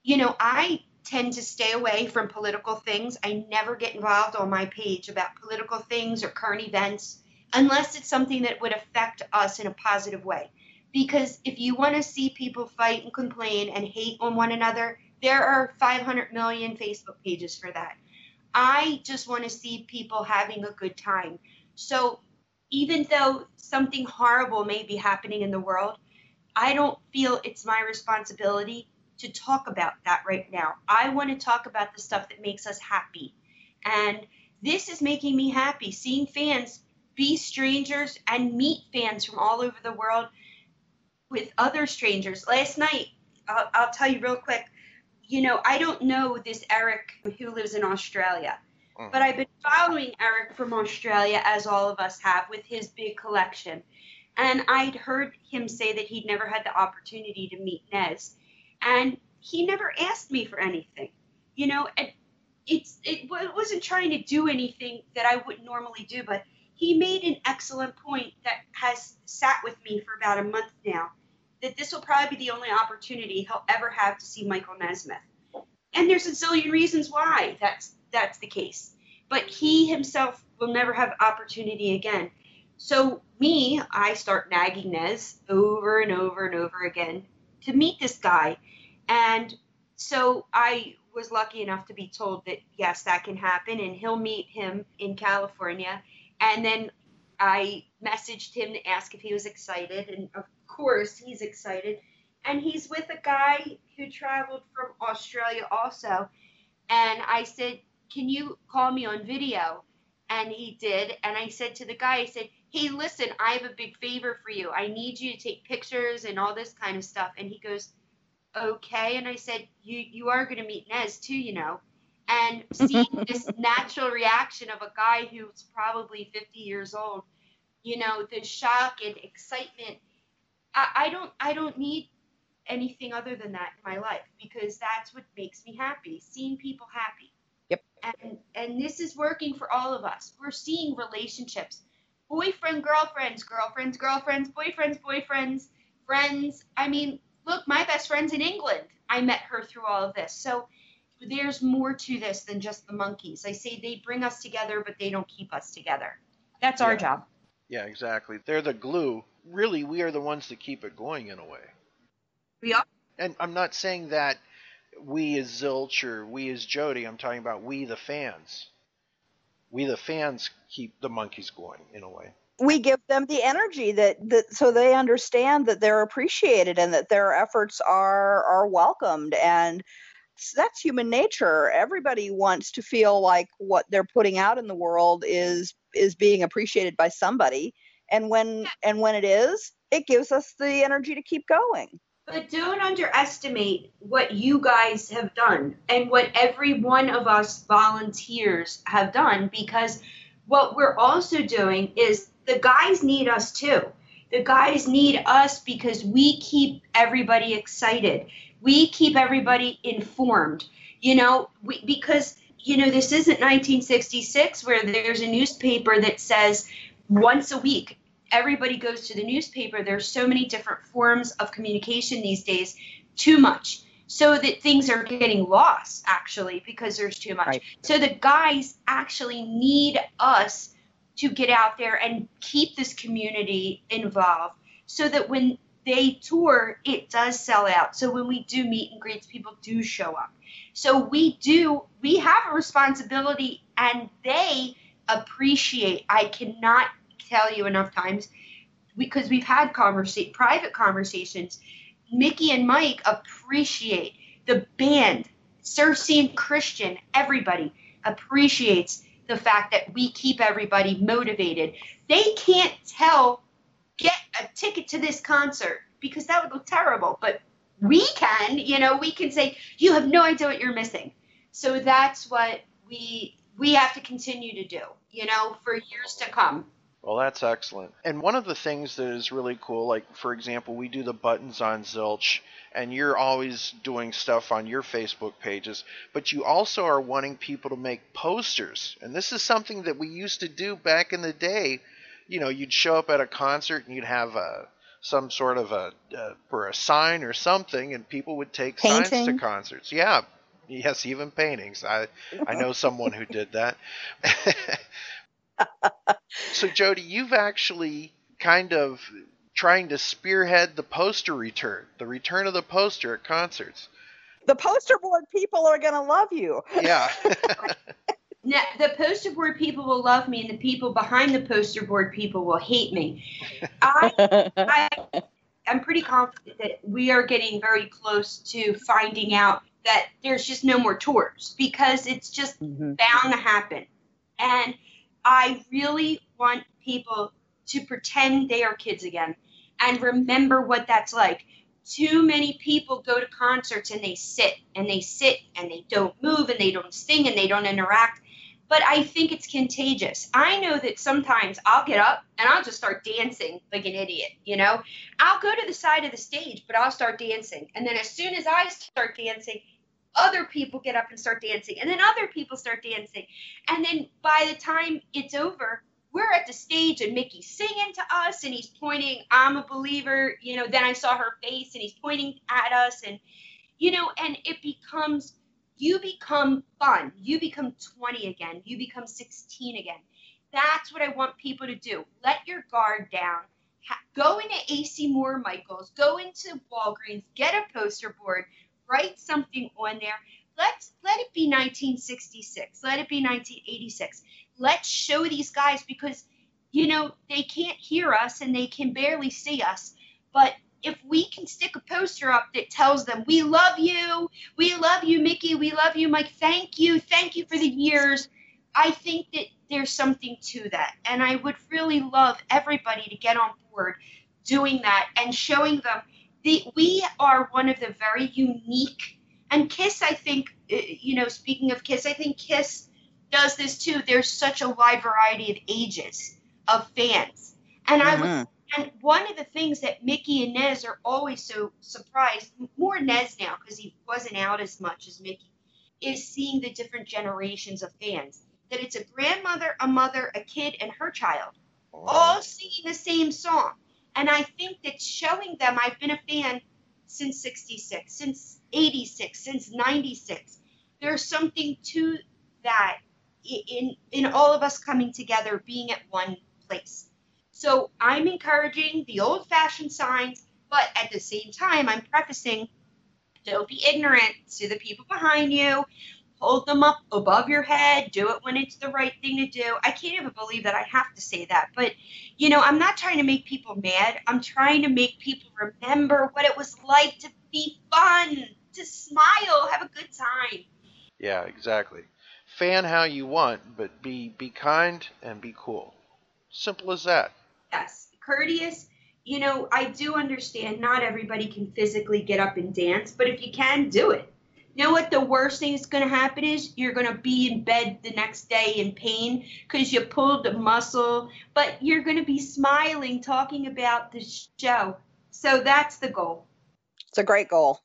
you know, I tend to stay away from political things. I never get involved on my page about political things or current events unless it's something that would affect us in a positive way. Because if you want to see people fight and complain and hate on one another, there are 500 million Facebook pages for that. I just want to see people having a good time. So even though something horrible may be happening in the world, I don't feel it's my responsibility to talk about that right now. I want to talk about the stuff that makes us happy. And this is making me happy seeing fans be strangers and meet fans from all over the world with other strangers. Last night, I'll, I'll tell you real quick, you know, I don't know this Eric who lives in Australia. Mm-hmm. But I've been following Eric from Australia, as all of us have, with his big collection. And I'd heard him say that he'd never had the opportunity to meet Nez. And he never asked me for anything. You know, and it's it wa- wasn't trying to do anything that I wouldn't normally do, but he made an excellent point that has sat with me for about a month now. That this will probably be the only opportunity he'll ever have to see Michael Nesmith. And there's a zillion reasons why that's that's the case. But he himself will never have opportunity again. So me, I start nagging Nez over and over and over again to meet this guy. And so I was lucky enough to be told that yes, that can happen and he'll meet him in California. And then I messaged him to ask if he was excited and of course he's excited. And he's with a guy who traveled from Australia also. And I said, Can you call me on video? And he did. And I said to the guy, I said, Hey, listen, I have a big favor for you. I need you to take pictures and all this kind of stuff. And he goes, Okay. And I said, You you are gonna meet Nez too, you know. And seeing [LAUGHS] this natural reaction of a guy who's probably 50 years old, you know, the shock and excitement. I, I don't I don't need anything other than that in my life because that's what makes me happy seeing people happy Yep. and and this is working for all of us we're seeing relationships boyfriend girlfriends girlfriends girlfriends boyfriends boyfriends friends i mean look my best friend's in england i met her through all of this so there's more to this than just the Monkees i say they bring us together but they don't keep us together that's our Yeah. job Yeah, exactly. They're the glue. Really, we are the ones that keep it going in a way. we are And I'm not saying that we as Zilch or we as Jody. I'm talking about we the fans. We the fans keep the Monkees going in a way. we give them the energy that, that so they understand that they're appreciated and that their efforts are are welcomed and that's human nature everybody wants to feel like what they're putting out in the world is is being appreciated by somebody and when and when it is it gives us the energy to keep going But don't underestimate what you guys have done and what every one of us volunteers have done because what we're also doing is the guys need us too. The guys need us because we keep everybody excited. We keep everybody informed. You know, we, because you know this isn't 1966 where there's a newspaper that says once a week everybody goes to the newspaper. There's so many different forms of communication these days, too much. So that things are getting lost actually because there's too much. Right. So the guys actually need us to get out there and keep this community involved so that when they tour, it does sell out. So when we do meet and greets, people do show up. So we do, we have a responsibility and they appreciate. I cannot tell you enough times because we've had conversa- private conversations. Mickey and Mike appreciate the band, Circe and Christian, everybody appreciates the fact that we keep everybody motivated. They can't tell, get a ticket to this concert because that would look terrible, but we can, you know, we can say, you have no idea what you're missing. So that's what we we have to continue to do, you know, for years to come. Well, that's excellent. And one of the things that is really cool, like for example, we do the buttons on Zilch, and you're always doing stuff on your Facebook pages, but you also are wanting people to make posters. And this is something that we used to do back in the day. You know, you'd show up at a concert and you'd have a some sort of a uh, for a sign or something, and people would take signs to concerts. Yeah, yes, even paintings. I I know someone who did that. [LAUGHS] so Jody, you've actually kind of trying to spearhead the poster return, the return of the poster at concerts. the poster board people are going to love you Yeah. [LAUGHS] Now, the poster board people will love me, and the people behind the poster board people will hate me. I, [LAUGHS] I, I'm pretty confident that we are getting very close to finding out that there's just no more tours because it's just Mhm. bound to happen. And I really want people to pretend they are kids again and remember what that's like. Too many people go to concerts and they sit and they sit and they don't move and they don't sing and they don't interact. But I think it's contagious. I know that sometimes I'll get up and I'll just start dancing like an idiot, you know? I'll go to the side of the stage, but I'll start dancing. And then as soon as I start dancing, other people get up and start dancing. And then other people start dancing. And then by the time it's over, we're at the stage and Mickey's singing to us and he's pointing, I'm a believer. You know, then I saw her face and he's pointing at us. And, you know, and it becomes, you become fun. You become 20 again. You become 16 again. That's what I want people to do. Let your guard down. Ha- go into AC Moore Michaels, go into Walgreens, get a poster board, write something on there. Let's let it be 1966. Let it be 1986. Let's show these guys because you know they can't hear us and they can barely see us. But if we can stick a poster up that tells them we love you, we love you, Mickey, we love you, Mike, thank you, thank you for the years. I think that there's something to that. And I would really love everybody to get on board doing that and showing them that we are one of the very unique and Kiss, I think, uh, you know, speaking of Kiss, I think Kiss does this too. There's such a wide variety of ages of fans. And I would Mhm. and one of the things that Mickey and Nez are always so surprised, more Nez now because he wasn't out as much as Mickey, is seeing the different generations of fans. That it's a grandmother, a mother, a kid, and her child, all singing the same song. And I think that showing them, I've been a fan since 66, since 86, since 96. There's something to that in, in all of us coming together, being at one place. So I'm encouraging the old fashioned signs, but at the same time, I'm prefacing Don't be ignorant to the people behind you. Hold them up above your head. Do it when it's the right thing to do. I can't even believe that I have to say that. But, you know, I'm not trying to make people mad. I'm trying to make people remember what it was like to be fun, to smile, have a good time. Yeah, exactly. Fan how you want, but be be kind and be cool. Simple as that. Yes, courteous. You know, I do understand not everybody can physically get up and dance, but if you can, do it. You know what the worst thing that's going to happen is? You're going to be in bed the next day in pain because you pulled a muscle, but you're going to be smiling talking about the show. So that's the goal. It's a great goal.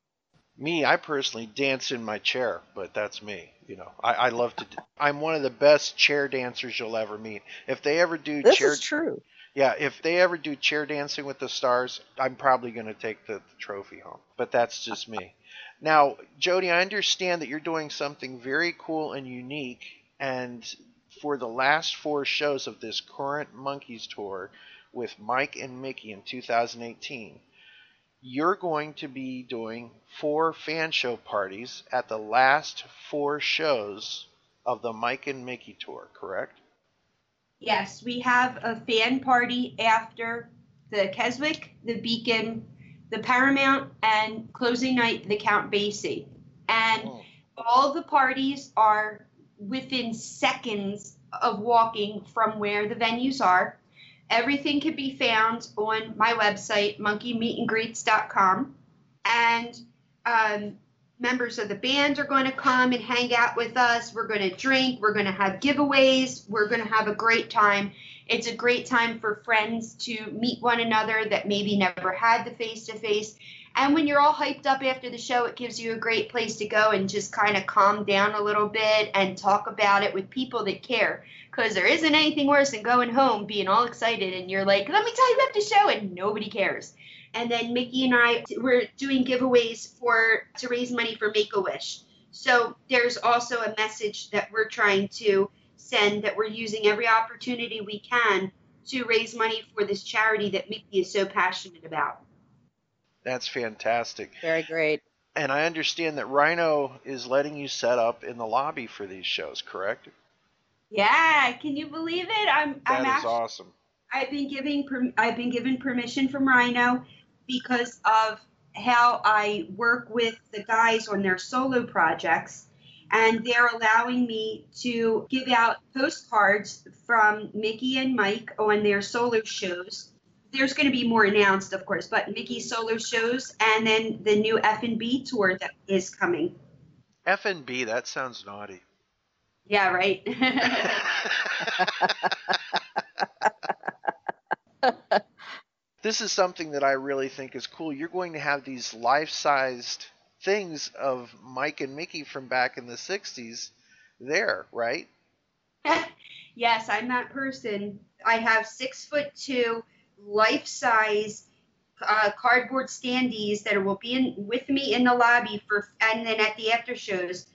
Me, I personally dance in my chair, but that's me. You know, I, I love to. I'm one of the best chair dancers you'll ever meet. If they ever do This chair, is true. yeah, if they ever do chair dancing with the stars, I'm probably going to take the, the trophy home. But that's just me. Now, Jody, I understand that you're doing something very cool and unique, and for the last four shows of this current Monkees tour with Mike and Mickey in 2018, you're going to be doing four fan show parties at the last four shows of the Mike and Mickey tour, correct? Yes, we have a fan party after the Keswick, the Beacon, the Paramount, and closing night, the Count Basie. And all the parties are within seconds of walking from where the venues are. Everything can be found on my website, monkeymeetandgreets.com. And um, members of the band are going to come and hang out with us. We're going to drink. We're going to have giveaways. We're going to have a great time. It's a great time for friends to meet one another that maybe never had the face to face. And when you're all hyped up after the show, it gives you a great place to go and just kind of calm down a little bit and talk about it with people that care. Because there isn't anything worse than going home being all excited and you're like, let me tell you about the show, and nobody cares. And then Mickey and I were doing giveaways for to raise money for Make a Wish. So there's also a message that we're trying to send that we're using every opportunity we can to raise money for this charity that Mickey is so passionate about. That's fantastic. Very great. And I understand that Rhino is letting you set up in the lobby for these shows, correct? Yeah, can you believe it? I'm That I'm is actually awesome. I've been giving per, I've been given permission from Rhino because of how I work with the guys on their solo projects and they're allowing me to give out postcards from Mickey and Mike on their solo shows. There's going to be more announced, of course, but Mickey solo shows and then the new F&B tour that is coming. F and B, that sounds naughty. Yeah, right. [LAUGHS] [LAUGHS] This is something that I really think is cool. You're going to have these life-sized things of Mike and Mickey from back in the 60s there, right? [LAUGHS] yes, I'm that person. I have six foot two, life size uh, cardboard standees that will be in, with me in the lobby for, and then at the after shows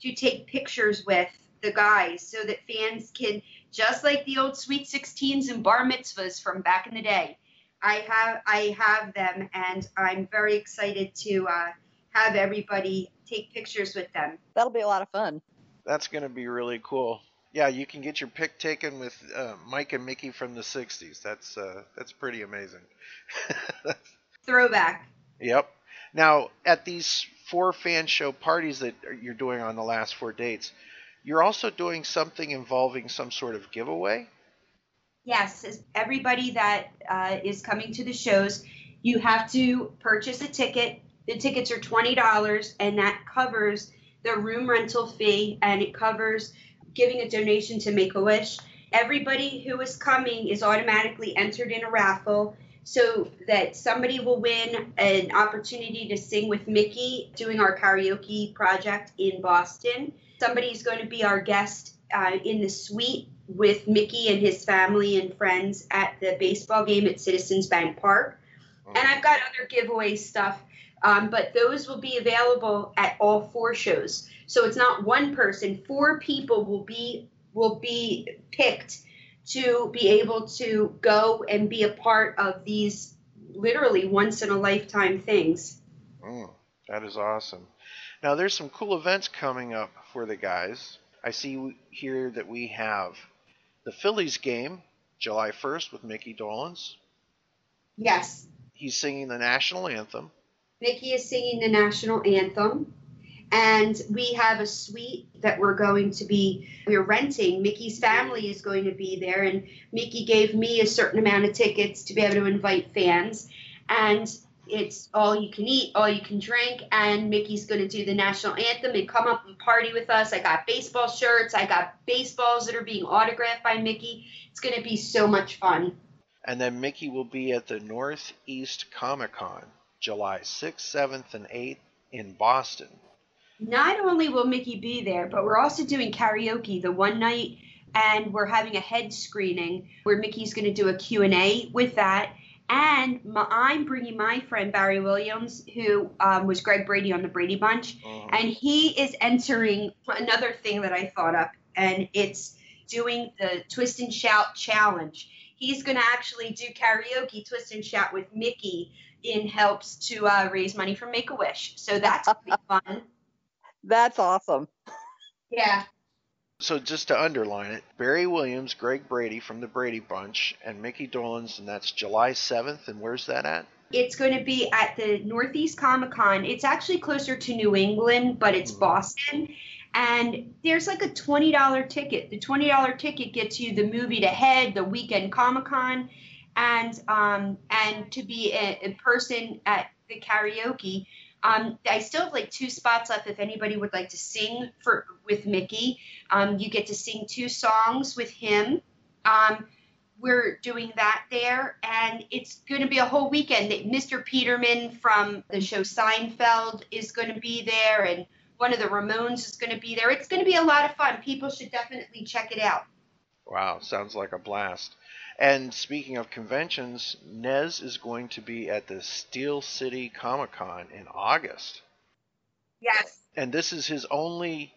to take pictures with the guys so that fans can, just like the old Sweet 16s and bar mitzvahs from back in the day. I have I have them, and I'm very excited to uh, have everybody take pictures with them. That'll be a lot of fun. That's going to be really cool. Yeah, you can get your pic taken with uh, Mike and Mickey from the 60s. That's uh, that's pretty amazing. [LAUGHS] Throwback. Yep. Now, at these four fan show parties that you're doing on the last four dates, you're also doing something involving some sort of giveaway. Yes, everybody that uh, is coming to the shows, you have to purchase a ticket. The tickets are twenty dollars, and that covers the room rental fee, and it covers giving a donation to Make a Wish. Everybody who is coming is automatically entered in a raffle, so that somebody will win an opportunity to sing with Mickey doing our karaoke project in Boston. Somebody's going to be our guest uh, in the suite with Mickey and his family and friends at the baseball game at Citizens Bank Park. And I've got other giveaway stuff, um, but those will be available at all four shows. So it's not one person; four people will be will be picked to be able to go and be a part of these literally once in a lifetime things. Mm, That is awesome. Now, there's some cool events coming up for the guys. I see here that we have the Phillies game, July 1st, with Mickey Dolenz. Yes, He's singing the national anthem. Mickey is singing the national anthem. And we have a suite that we're going to be we're renting. Mickey's family is going to be there and Mickey gave me a certain amount of tickets to be able to invite fans. And it's all you can eat, all you can drink, and Mickey's going to do the national anthem and come up and party with us. I got baseball shirts, I got baseballs that are being autographed by Mickey. It's going to be so much fun. And then Mickey will be at the Northeast Comic Con, July 6th, 7th, and 8th in Boston. not only will Mickey be there, but we're also doing karaoke the one night and we're having a head screening where Mickey's going to do a Q&A with that. And my, I'm bringing my friend Barry Williams, who um, was Greg Brady on the Brady Bunch, and he is entering another thing that I thought up, and it's doing the Twist and Shout challenge. He's going to actually do karaoke Twist and Shout with Mickey in helps to uh, raise money for Make a Wish. So that's going [LAUGHS] fun. That's awesome. Yeah. So just to underline it, Barry Williams, Greg Brady from the Brady Bunch, and Mickey Dolenz, and that's July 7th. And where's that at? It's going to be at the Northeast Comic Con. It's actually closer to New England, but it's Boston. And there's like a $20 ticket. The $20 ticket gets you the movie to head, the weekend Comic Con, and um, and to be a, in person at the karaoke. Um, I still have like two spots left if anybody would like to sing for with Mickey. Um, you get to sing two songs with him. Um, we're doing that there, and it's going to be a whole weekend. Mr. Peterman from the show Seinfeld is going to be there, and one of the Ramones is going to be there. It's going to be a lot of fun. People should definitely check it out. Wow, sounds like a blast. And speaking of conventions, Nez is going to be at the Steel City Comic Con in August. Yes. And this is his only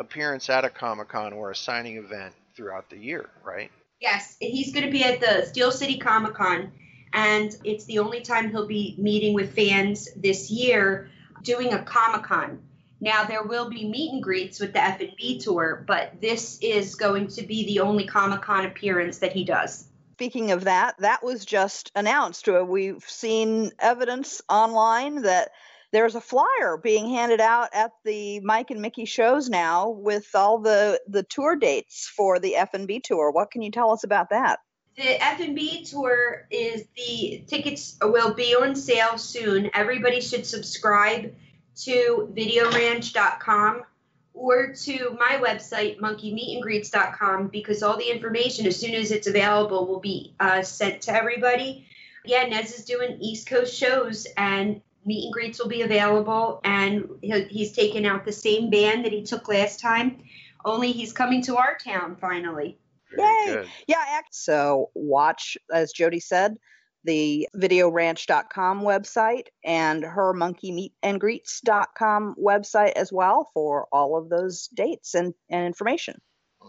appearance at a Comic Con or a signing event throughout the year, right? Yes, he's going to be at the Steel City Comic Con, and it's the only time he'll be meeting with fans this year doing a Comic Con. Now there will be meet and greets with the F and B tour, but this is going to be the only Comic Con appearance that he does. Speaking of that, that was just announced. Uh, We've seen evidence online that there's a flyer being handed out at the Mike and Mickey shows now with all the the tour dates for the F&B tour. What can you tell us about that? The F&B tour is the tickets will be on sale soon. Everybody should subscribe to videoranch.com or to my website monkeesmeetandgreets.com because all the information as soon as it's available will be uh, sent to everybody. Yeah, Nez is doing East Coast shows and meet and greets will be available and he's taken out the same band that he took last time only he's coming to our town finally. Yay! Yeah, so watch, as Jody said, the videoranch.com website and her monkeesmeetandgreets.com website as well for all of those dates and, and information.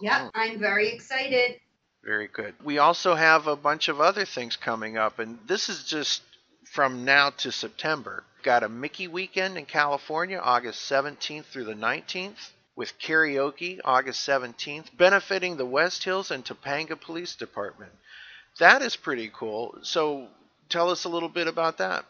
Yep, uh-huh. I'm very excited. Very good. We also have a bunch of other things coming up, and this is just from now to September. Got a Mickey weekend in California, August 17th through the 19th, with karaoke August 17th, benefiting the West Hills and Topanga Police Department. That is pretty cool. So tell us a little bit about that.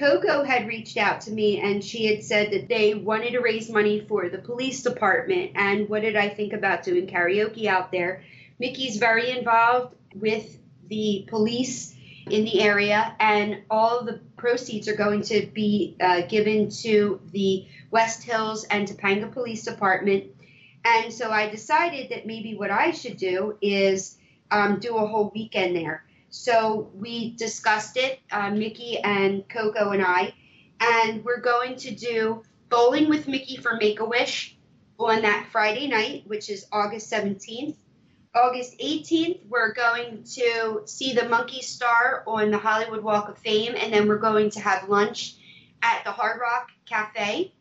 Coco had reached out to me and she had said that they wanted to raise money for the police department. And what did I think about doing karaoke out there? Mickey's very involved with the police in the area, and all the proceeds are going to be uh, given to the West Hills and Topanga Police Department. And so I decided that maybe what I should do is um, do a whole weekend there. So we discussed it, uh, Mickey and Coco and I, and we're going to do bowling with Mickey for Make a Wish on that Friday night, which is August 17th. August 18th, we're going to see the Monkees Star on the Hollywood Walk of Fame, and then we're going to have lunch at the Hard Rock Cafe.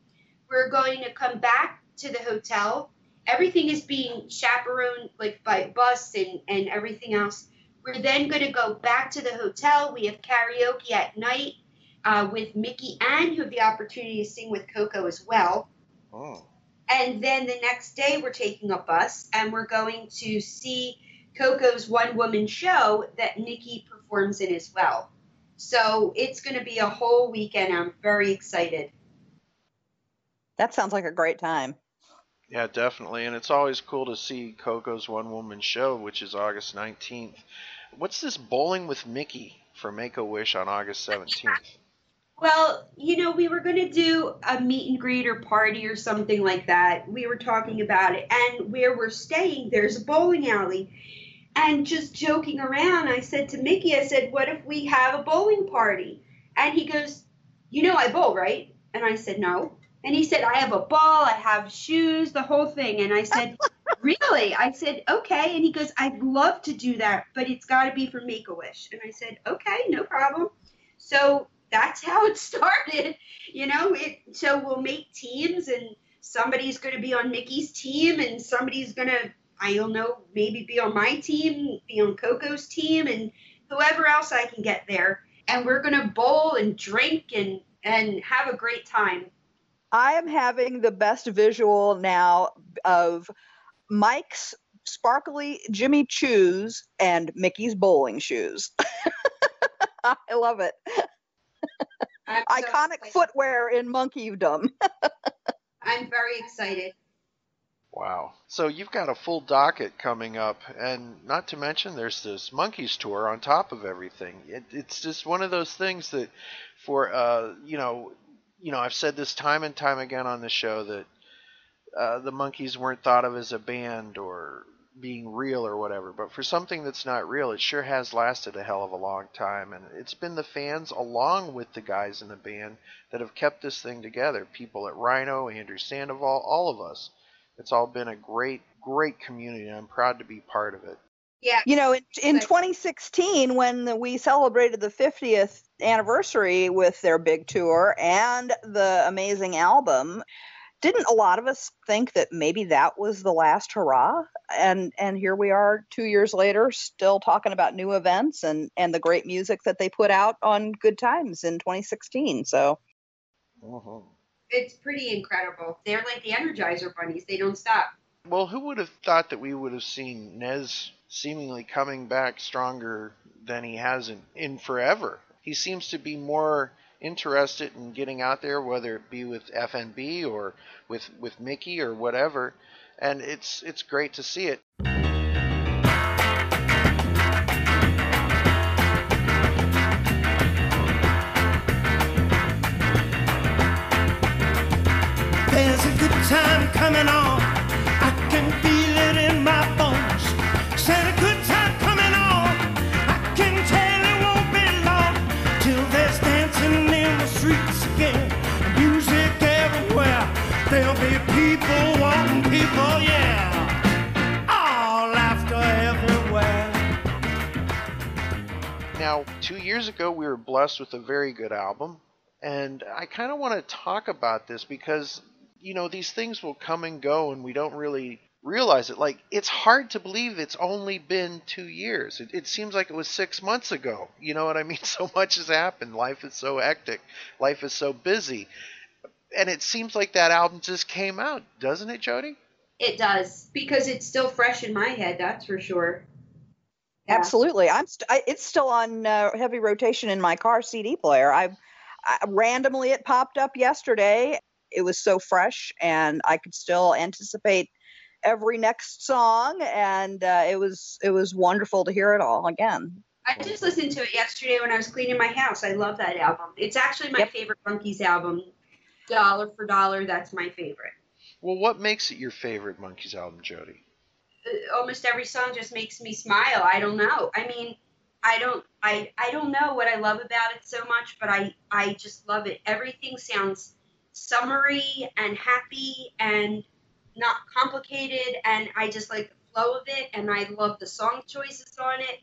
We're going to come back to the hotel. Everything is being chaperoned like by bus and, and everything else. We're then going to go back to the hotel. We have karaoke at night, uh, with Mickey, and you have the opportunity to sing with Coco as well. Oh. And then the next day, we're taking a bus and we're going to see Coco's one woman show that Nikki performs in as well. So it's going to be a whole weekend. I'm very excited. That sounds like a great time. Yeah, definitely. And it's always cool to see Coco's one woman show, which is August 19th. What's this Bowling with Mickey for Make a Wish on August 17th? Well, you know, we were going to do a meet and greet or party or something like that. We were talking about it. And where we're staying, there's a bowling alley. And just joking around, I said to Mickey, I said, what if we have a bowling party? And he goes, You know, I bowl, right? And I said, No. And he said, I have a ball, I have shoes, the whole thing. And I said, [LAUGHS] Really? I said, Okay. And he goes, I'd love to do that, but it's got to be for Make a Wish. And I said, Okay, no problem. So that's how it [LAUGHS] started. You know, it so we'll make teams and somebody's going to be on Mickey's team and somebody's going to I don't know, maybe be on my team, be on Coco's team and whoever else I can get there. And we're going to bowl and drink and and have a great time. I am having the best visual now of Mike's sparkly Jimmy Choos and Mickey's bowling shoes. [LAUGHS] I love it. So Iconic excited. footwear in monkeydom. [LAUGHS] I'm very excited. Wow. So you've got a full docket coming up, and not to mention there's this Monkees tour on top of everything. It, it's just one of those things that, for uh, you know, you know, I've said this time and time again on the show that uh, the Monkees weren't thought of as a band or being real or whatever, but for something that's not real, it sure has lasted a hell of a long time, and it's been the fans along with the guys in the band that have kept this thing together. People at Rhino, Andrew Sandoval, all of us. It's all been a great, great community, and I'm proud to be part of it. Yeah. You know, in, in 2016, when we celebrated the 50th anniversary with their big tour and the amazing album, didn't a lot of us think that maybe that was the last hurrah? And and here we are, two years later, still talking about new events and and the great music that they put out on Good Times in 2016. So Mhm. It's pretty incredible. They're like the Energizer bunnies. They don't stop. Well, who would have thought that we would have seen Nez seemingly coming back stronger than he has in, in forever? He seems to be more interested in getting out there, whether it be with FNB or with with Mickey or whatever, and it's it's great to see it. Now, two years ago, we were blessed with a very good album, and I kind of want to talk about this because, you know, these things will come and go, and we don't really realize it. Like, it's hard to believe it's only been two years. It, it seems like it was six months ago. You know what I mean? [LAUGHS] So much has happened. Life is so hectic, life is so busy. And it seems like that album just came out, doesn't it, Jody? It does because it's still fresh in my head. That's for sure. Yeah. Absolutely. I'm st- I, it's still on uh, heavy rotation in my car CD player. I, I randomly it popped up yesterday. It was so fresh and I could still anticipate every next song and uh, it was it was wonderful to hear it all again. I just listened to it yesterday when I was cleaning my house. I love that album. It's actually my Yep. favorite Monkees album. Dollar for dollar, that's my favorite. Well, what makes it your favorite Monkees album, Jody? Almost every song just makes me smile. I don't know. I mean, I don't I I don't know what I love about it so much, but I I just love it. Everything sounds summery and happy and not complicated and I just like the flow of it and I love the song choices on it.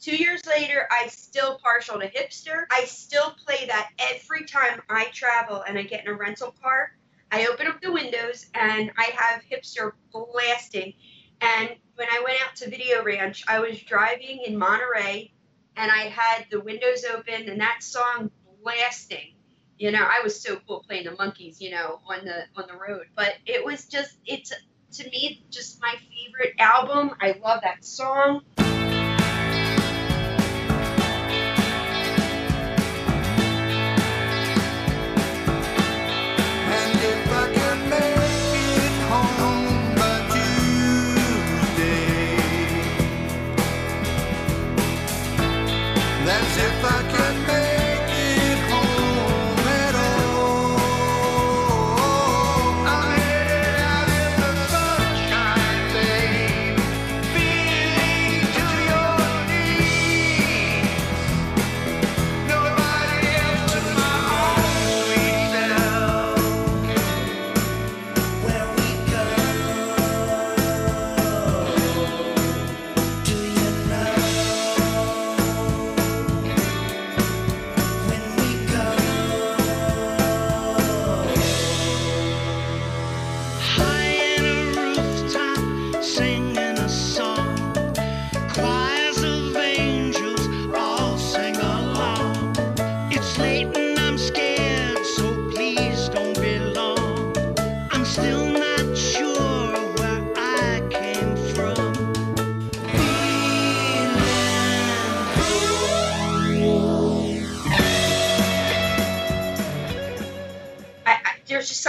Two years later, I still partial to hipster. I still play that every time I travel and I get in a rental car. I open up the windows and I have hipster blasting. And when I went out to Video Ranch, I was driving in Monterey and I had the windows open and that song blasting. You know, I was so cool playing the Monkees, you know, on the on the road. But it was just it's to me just my favorite album. I love that song.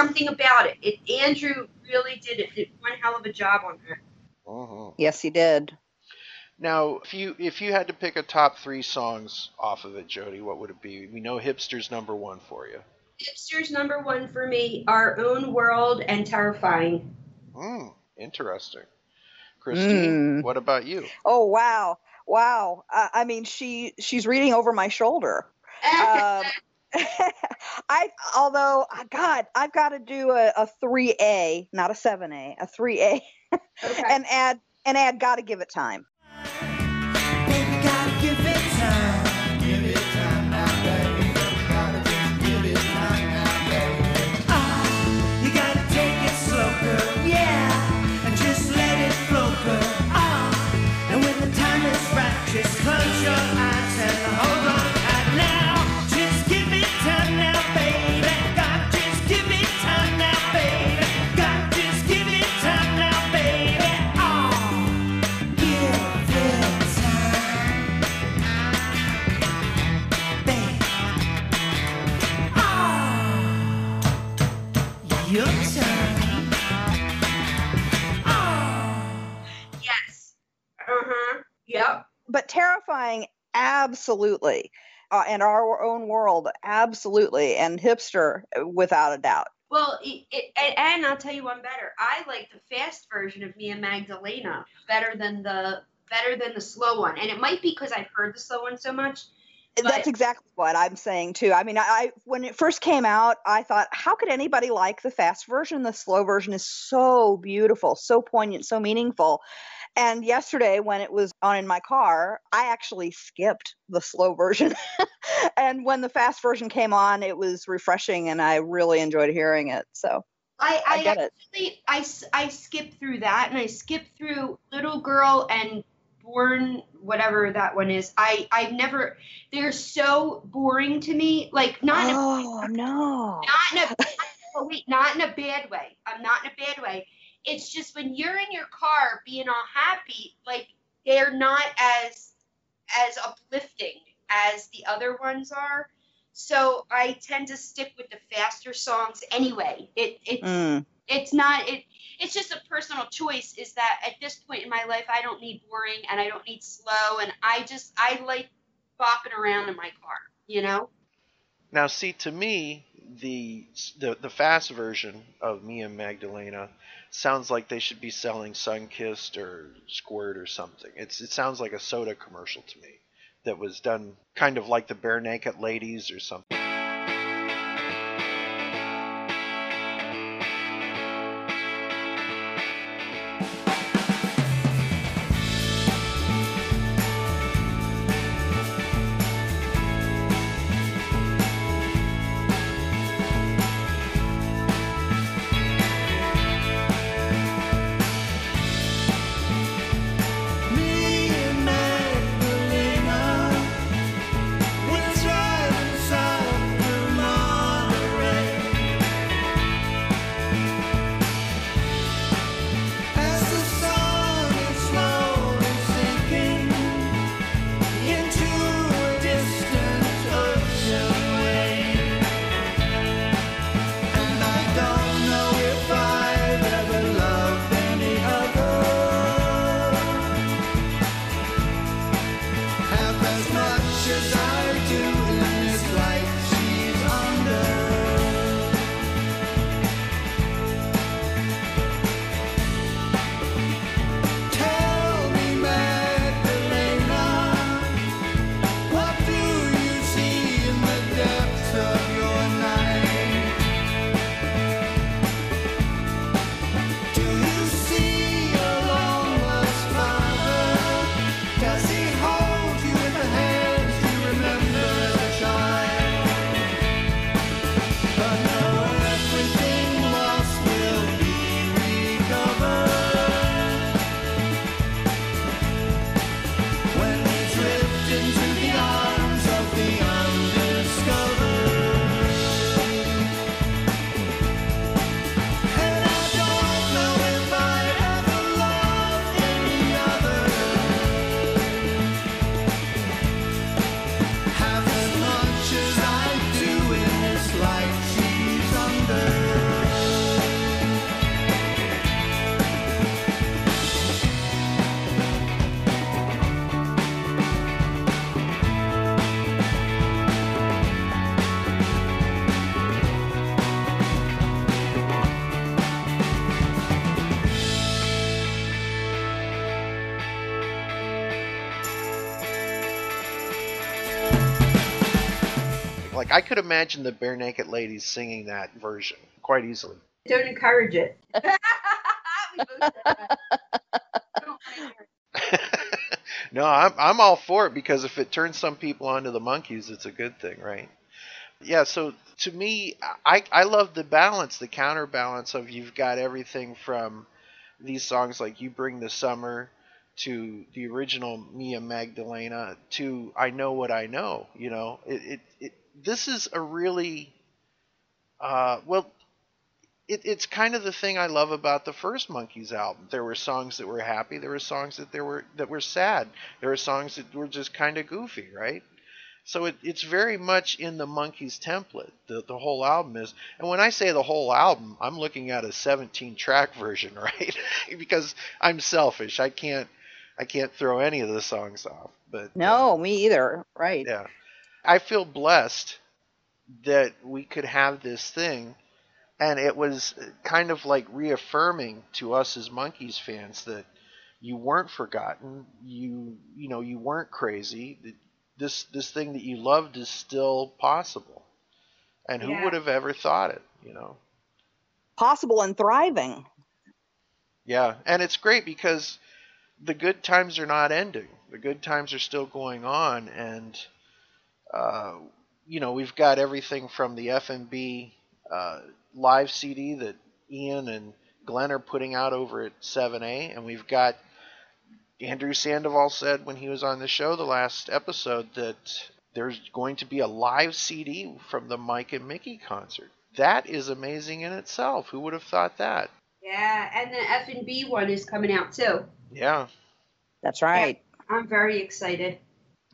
Something about it. It Andrew really did it did one hell of a job on that. Uh-huh. Yes, he did. Now, if you if you had to pick a top three songs off of it, Jody, what would it be? We know "Hipster's" number one for you. Hipster's number one for me, Our Own World and Terrifying. Hmm, interesting. Christine, Mm. what about you? Oh wow, wow. I, I mean, she she's reading over my shoulder. Um, [LAUGHS] [LAUGHS] I although uh, God, I've got to do a, three A, not a seven A, a three A, [LAUGHS] and add and add. Got to give it time. Absolutely. Uh, and our own world, absolutely. And hipster, without a doubt. Well, it, it, and, I'll tell you one better. I like the fast version of Mia Magdalena better than the better than the slow one, and it might be because I've heard the slow one so much. That's exactly what I'm saying too. I mean, I when it first came out, I thought, how could anybody like the fast version? The slow version is so beautiful, so poignant, so meaningful. And yesterday, when it was on in my car, I actually skipped the slow version. [LAUGHS] and when the fast version came on, it was refreshing, and I really enjoyed hearing it. So I, I I, get it. I, I, I skipped through that and I skipped through Little Girl and Born whatever that one is. I I've never they're so boring to me. Like not in a, oh no, not in a [LAUGHS] oh wait not in a bad way. I'm not in a bad way. It's just when you're in your car being all happy, like they're not as as uplifting as the other ones are. So I tend to stick with the faster songs anyway. It it's Mm. it's not it it's just a personal choice is that at this point in my life I don't need boring and I don't need slow and I just I like bopping around in my car, you know? Now, see, to me, the the the fast version of Mia Magdalena sounds like they should be selling Sunkist or Squirt or something. It's it sounds like a soda commercial to me that was done kind of like the Barenaked Ladies or something. I could imagine the Barenaked Ladies singing that version quite easily. Don't encourage it. [LAUGHS] [LAUGHS] We both said that. Don't wanna hear it. no, I'm I'm all for it because if it turns some people onto the Monkees, it's a good thing, right? Yeah. So to me, I I love the balance, the counterbalance of you've got everything from these songs like "You Bring the Summer" to the original Mia Magdalena to "I Know What I Know." You know, it it, it this is a really uh, well. It, it's kind of the thing I love about the first Monkees album. There were songs that were happy. There were songs that there were that were sad. There were songs that were just kind of goofy, right? So it, it's very much in the Monkees template. The the whole album is. And when I say the whole album, I'm looking at a 17 track version, [LAUGHS] right? because I'm selfish. I can't I can't throw any of the songs off. But No, me either. Right. yeah. I feel blessed that we could have this thing and it was kind of like reaffirming to us as Monkees fans that you weren't forgotten, you you know, you weren't crazy. that This this thing that you loved is still possible. And who Yeah. would have ever thought it, you know? Possible and thriving. Yeah, and it's great because the good times are not ending. The good times are still going on, and uh, you know we've got everything from the FNB uh, live CD that Ian and Glenn are putting out over at 7A, and we've got Andrew Sandoval said when he was on the show the last episode that there's going to be a live CD from the Mike and Mickey concert. That is amazing in itself. Who would have thought that? Yeah, and the F and B one is coming out too. Yeah. That's right. I'm very excited.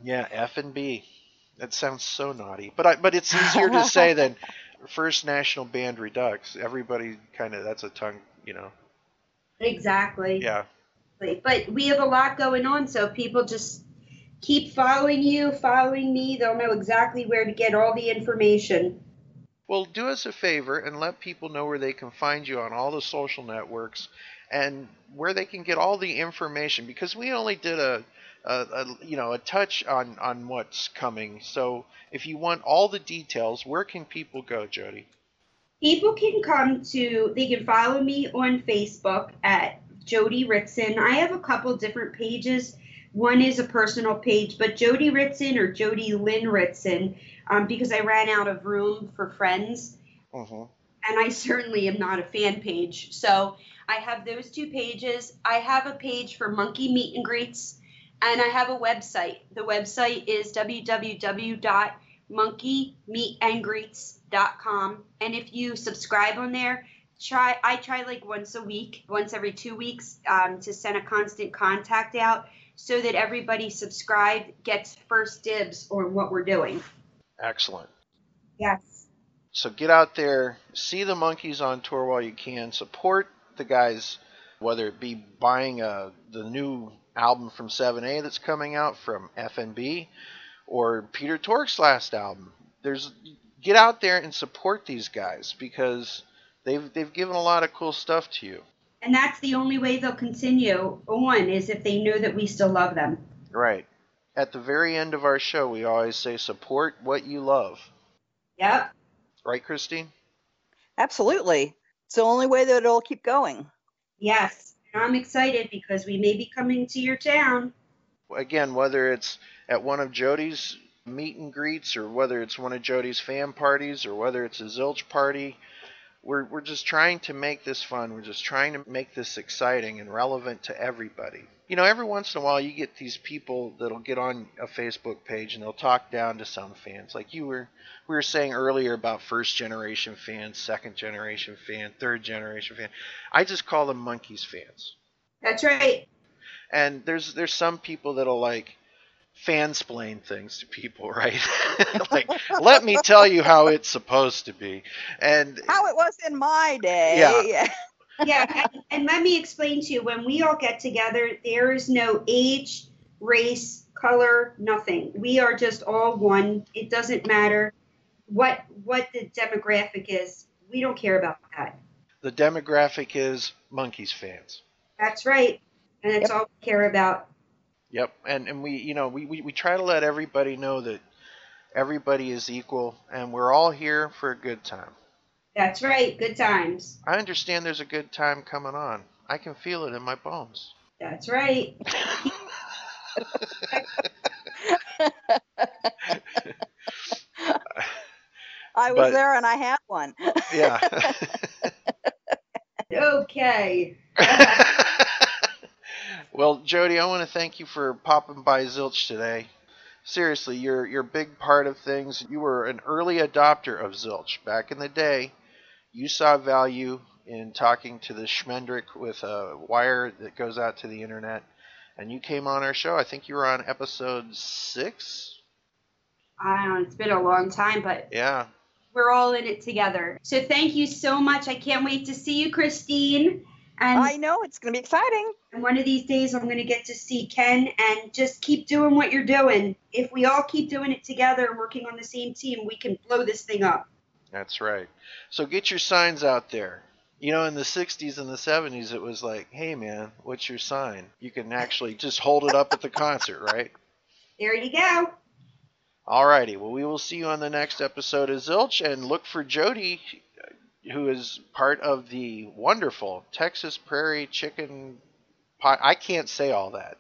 Yeah, F and B. That sounds so naughty, but I, but it's easier to say than [LAUGHS] First National Band Redux. Everybody kind of that's a tongue, you know. Exactly. Yeah. But we have a lot going on, so people just keep following you, following me. They'll know exactly where to get all the information. Well, do us a favor and let people know where they can find you on all the social networks and where they can get all the information because we only did a, a, a you know a touch on on what's coming. So if you want all the details, where can people go, Jody? People can come to, they can follow me on Facebook at Jody Ritson. I have a couple different pages. One is a personal page, but Jody Ritson or Jody Lynn Ritson, um, because I ran out of room for friends, Uh-huh. and I certainly am not a fan page. So I have those two pages. I have a page for monkey meet and greets, and I have a website. The website is www.monkeesmeetandgreets.com. And if you subscribe on there, try I try like once a week, once every two weeks, um, to send a constant contact out so that everybody subscribed gets first dibs on what we're doing. Excellent. Yes. So get out there, see the Monkees on tour while you can. Support the guys, whether it be buying uh the new album from 7A that's coming out from FNB, or Peter Tork's last album. There's get out there and support these guys because they've they've given a lot of cool stuff to you. And that's the only way they'll continue on is if they know that we still love them. Right. At the very end of our show, we always say support what you love. Yep. Right, Christine? Absolutely. It's the only way that it'll keep going. Yes. I'm excited because we may be coming to your town. again, whether it's at one of Jody's meet and greets or whether it's one of Jody's fan parties or whether it's a Zilch party, we're we're just trying to make this fun. We're just trying to make this exciting and relevant to everybody. You know, every once in a while you get these people that'll get on a Facebook page and they'll talk down to some fans. Like you were we were saying earlier about first generation fans, second generation fan, third generation fan. I just call them Monkees fans That's right. and there's there's some people that'll like fansplain things to people, [LAUGHS] right? [LAUGHS] like, let me tell you how it's supposed to be. And How it was in my day. Yeah. [LAUGHS] yeah, and, and let me explain to you when we all get together, there is no age, race, color, nothing. We are just all one. It doesn't matter what what the demographic is. We don't care about that. the demographic is Monkees fans. That's right. And that's all we care about. Yep, and and we you know we, we, we try to let everybody know that everybody is equal, and we're all here for a good time. That's right. Good times. I understand there's a good time coming on. I can feel it in my bones. That's right. [LAUGHS] I was But- there and I had one. Yeah. [LAUGHS] [LAUGHS] Okay. Well, Jody, I want to thank you for popping by Zilch today. Seriously, you're you're a big part of things. You were an early adopter of Zilch back in the day. You saw value in talking to the Schmendrick with a wire that goes out to the internet, and you came on our show. I think you were on episode six. I don't know. It's been a long time, but Yeah. we're all in it together. So thank you so much. I can't wait to see you, Christine. And I know it's going to be exciting. And one of these days, I'm going to get to see Ken and just keep doing what you're doing. If we all keep doing it together and working on the same team, we can blow this thing up. That's right. So get your signs out there. You know, in the 60s and the 70s, it was like, hey, man, what's your sign? You can actually just hold it up at the concert, right? There you go. All righty. Well, we will see you on the next episode of Zilch, and look for Jody, who is part of the wonderful Texas Prairie Chicken Pie. I can't say all that.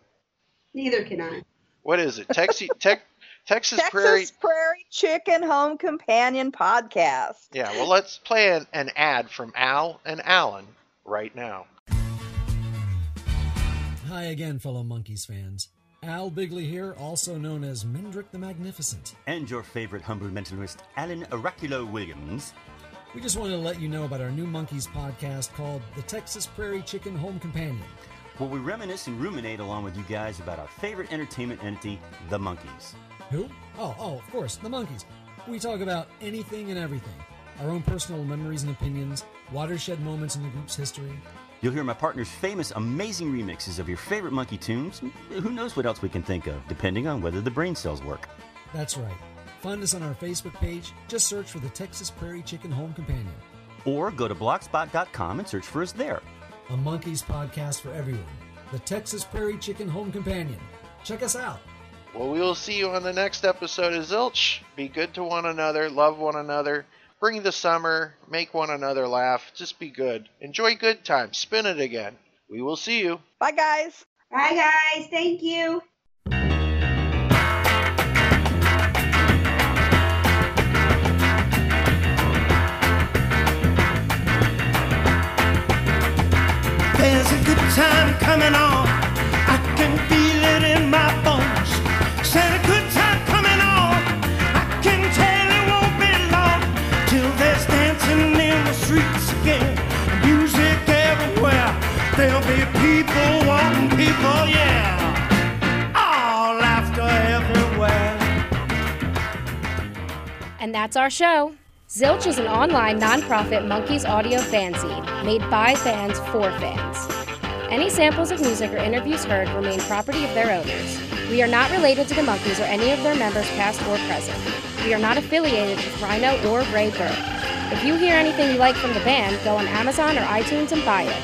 Neither can I. What is it? Texas, [LAUGHS] Tex Texas, Texas Prairie. Prairie Chicken Home Companion Podcast. Yeah, well, let's play an, an ad from Al and Alan right now. Hi again, fellow Monkees fans. Al Bigley here, also known as Mendrick the Magnificent. And your favorite humble mentalist, Alan Oraculo Williams. We just wanted to let you know about our new Monkees podcast called The Texas Prairie Chicken Home Companion. where we reminisce and ruminate along with you guys about our favorite entertainment entity, the Monkees. Who? Oh, oh, of course, the Monkees. We talk about anything and everything. Our own personal memories and opinions, watershed moments in the group's history. You'll hear my partner's famous, amazing remixes of your favorite monkey tunes. Who knows what else we can think of, depending on whether the brain cells work. That's right. Find us on our Facebook page. Just search for the Texas Prairie Chicken Home Companion. Or go to blogspot.com and search for us there. A Monkees podcast for everyone. The Texas Prairie Chicken Home Companion. Check us out. Well, we will see you on the next episode of Zilch. Be good to one another, love one another, bring the summer, make one another laugh. Just be good. Enjoy good times. Spin it again. We will see you. Bye, guys. Bye, guys. Thank you. Time coming on. I can feel it in my bones. Said a good time coming on. I can tell it won't be long till there's dancing in the streets again. Music everywhere. There'll be people wanting people, yeah. And that's our show. Zilch is an online nonprofit Monkees audio fanzine made by fans for fans. Any samples of music or interviews heard remain property of their owners. We are not related to the Monkees or any of their members, past or present. We are not affiliated with Rhino or Raybert. If you hear anything you like from the band, go on Amazon or iTunes and buy it.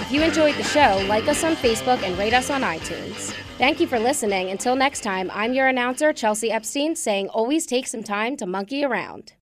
If you enjoyed the show, like us on Facebook and rate us on iTunes. Thank you for listening. Until next time, I'm your announcer, Chelsea Epstein, saying always take some time to monkey around.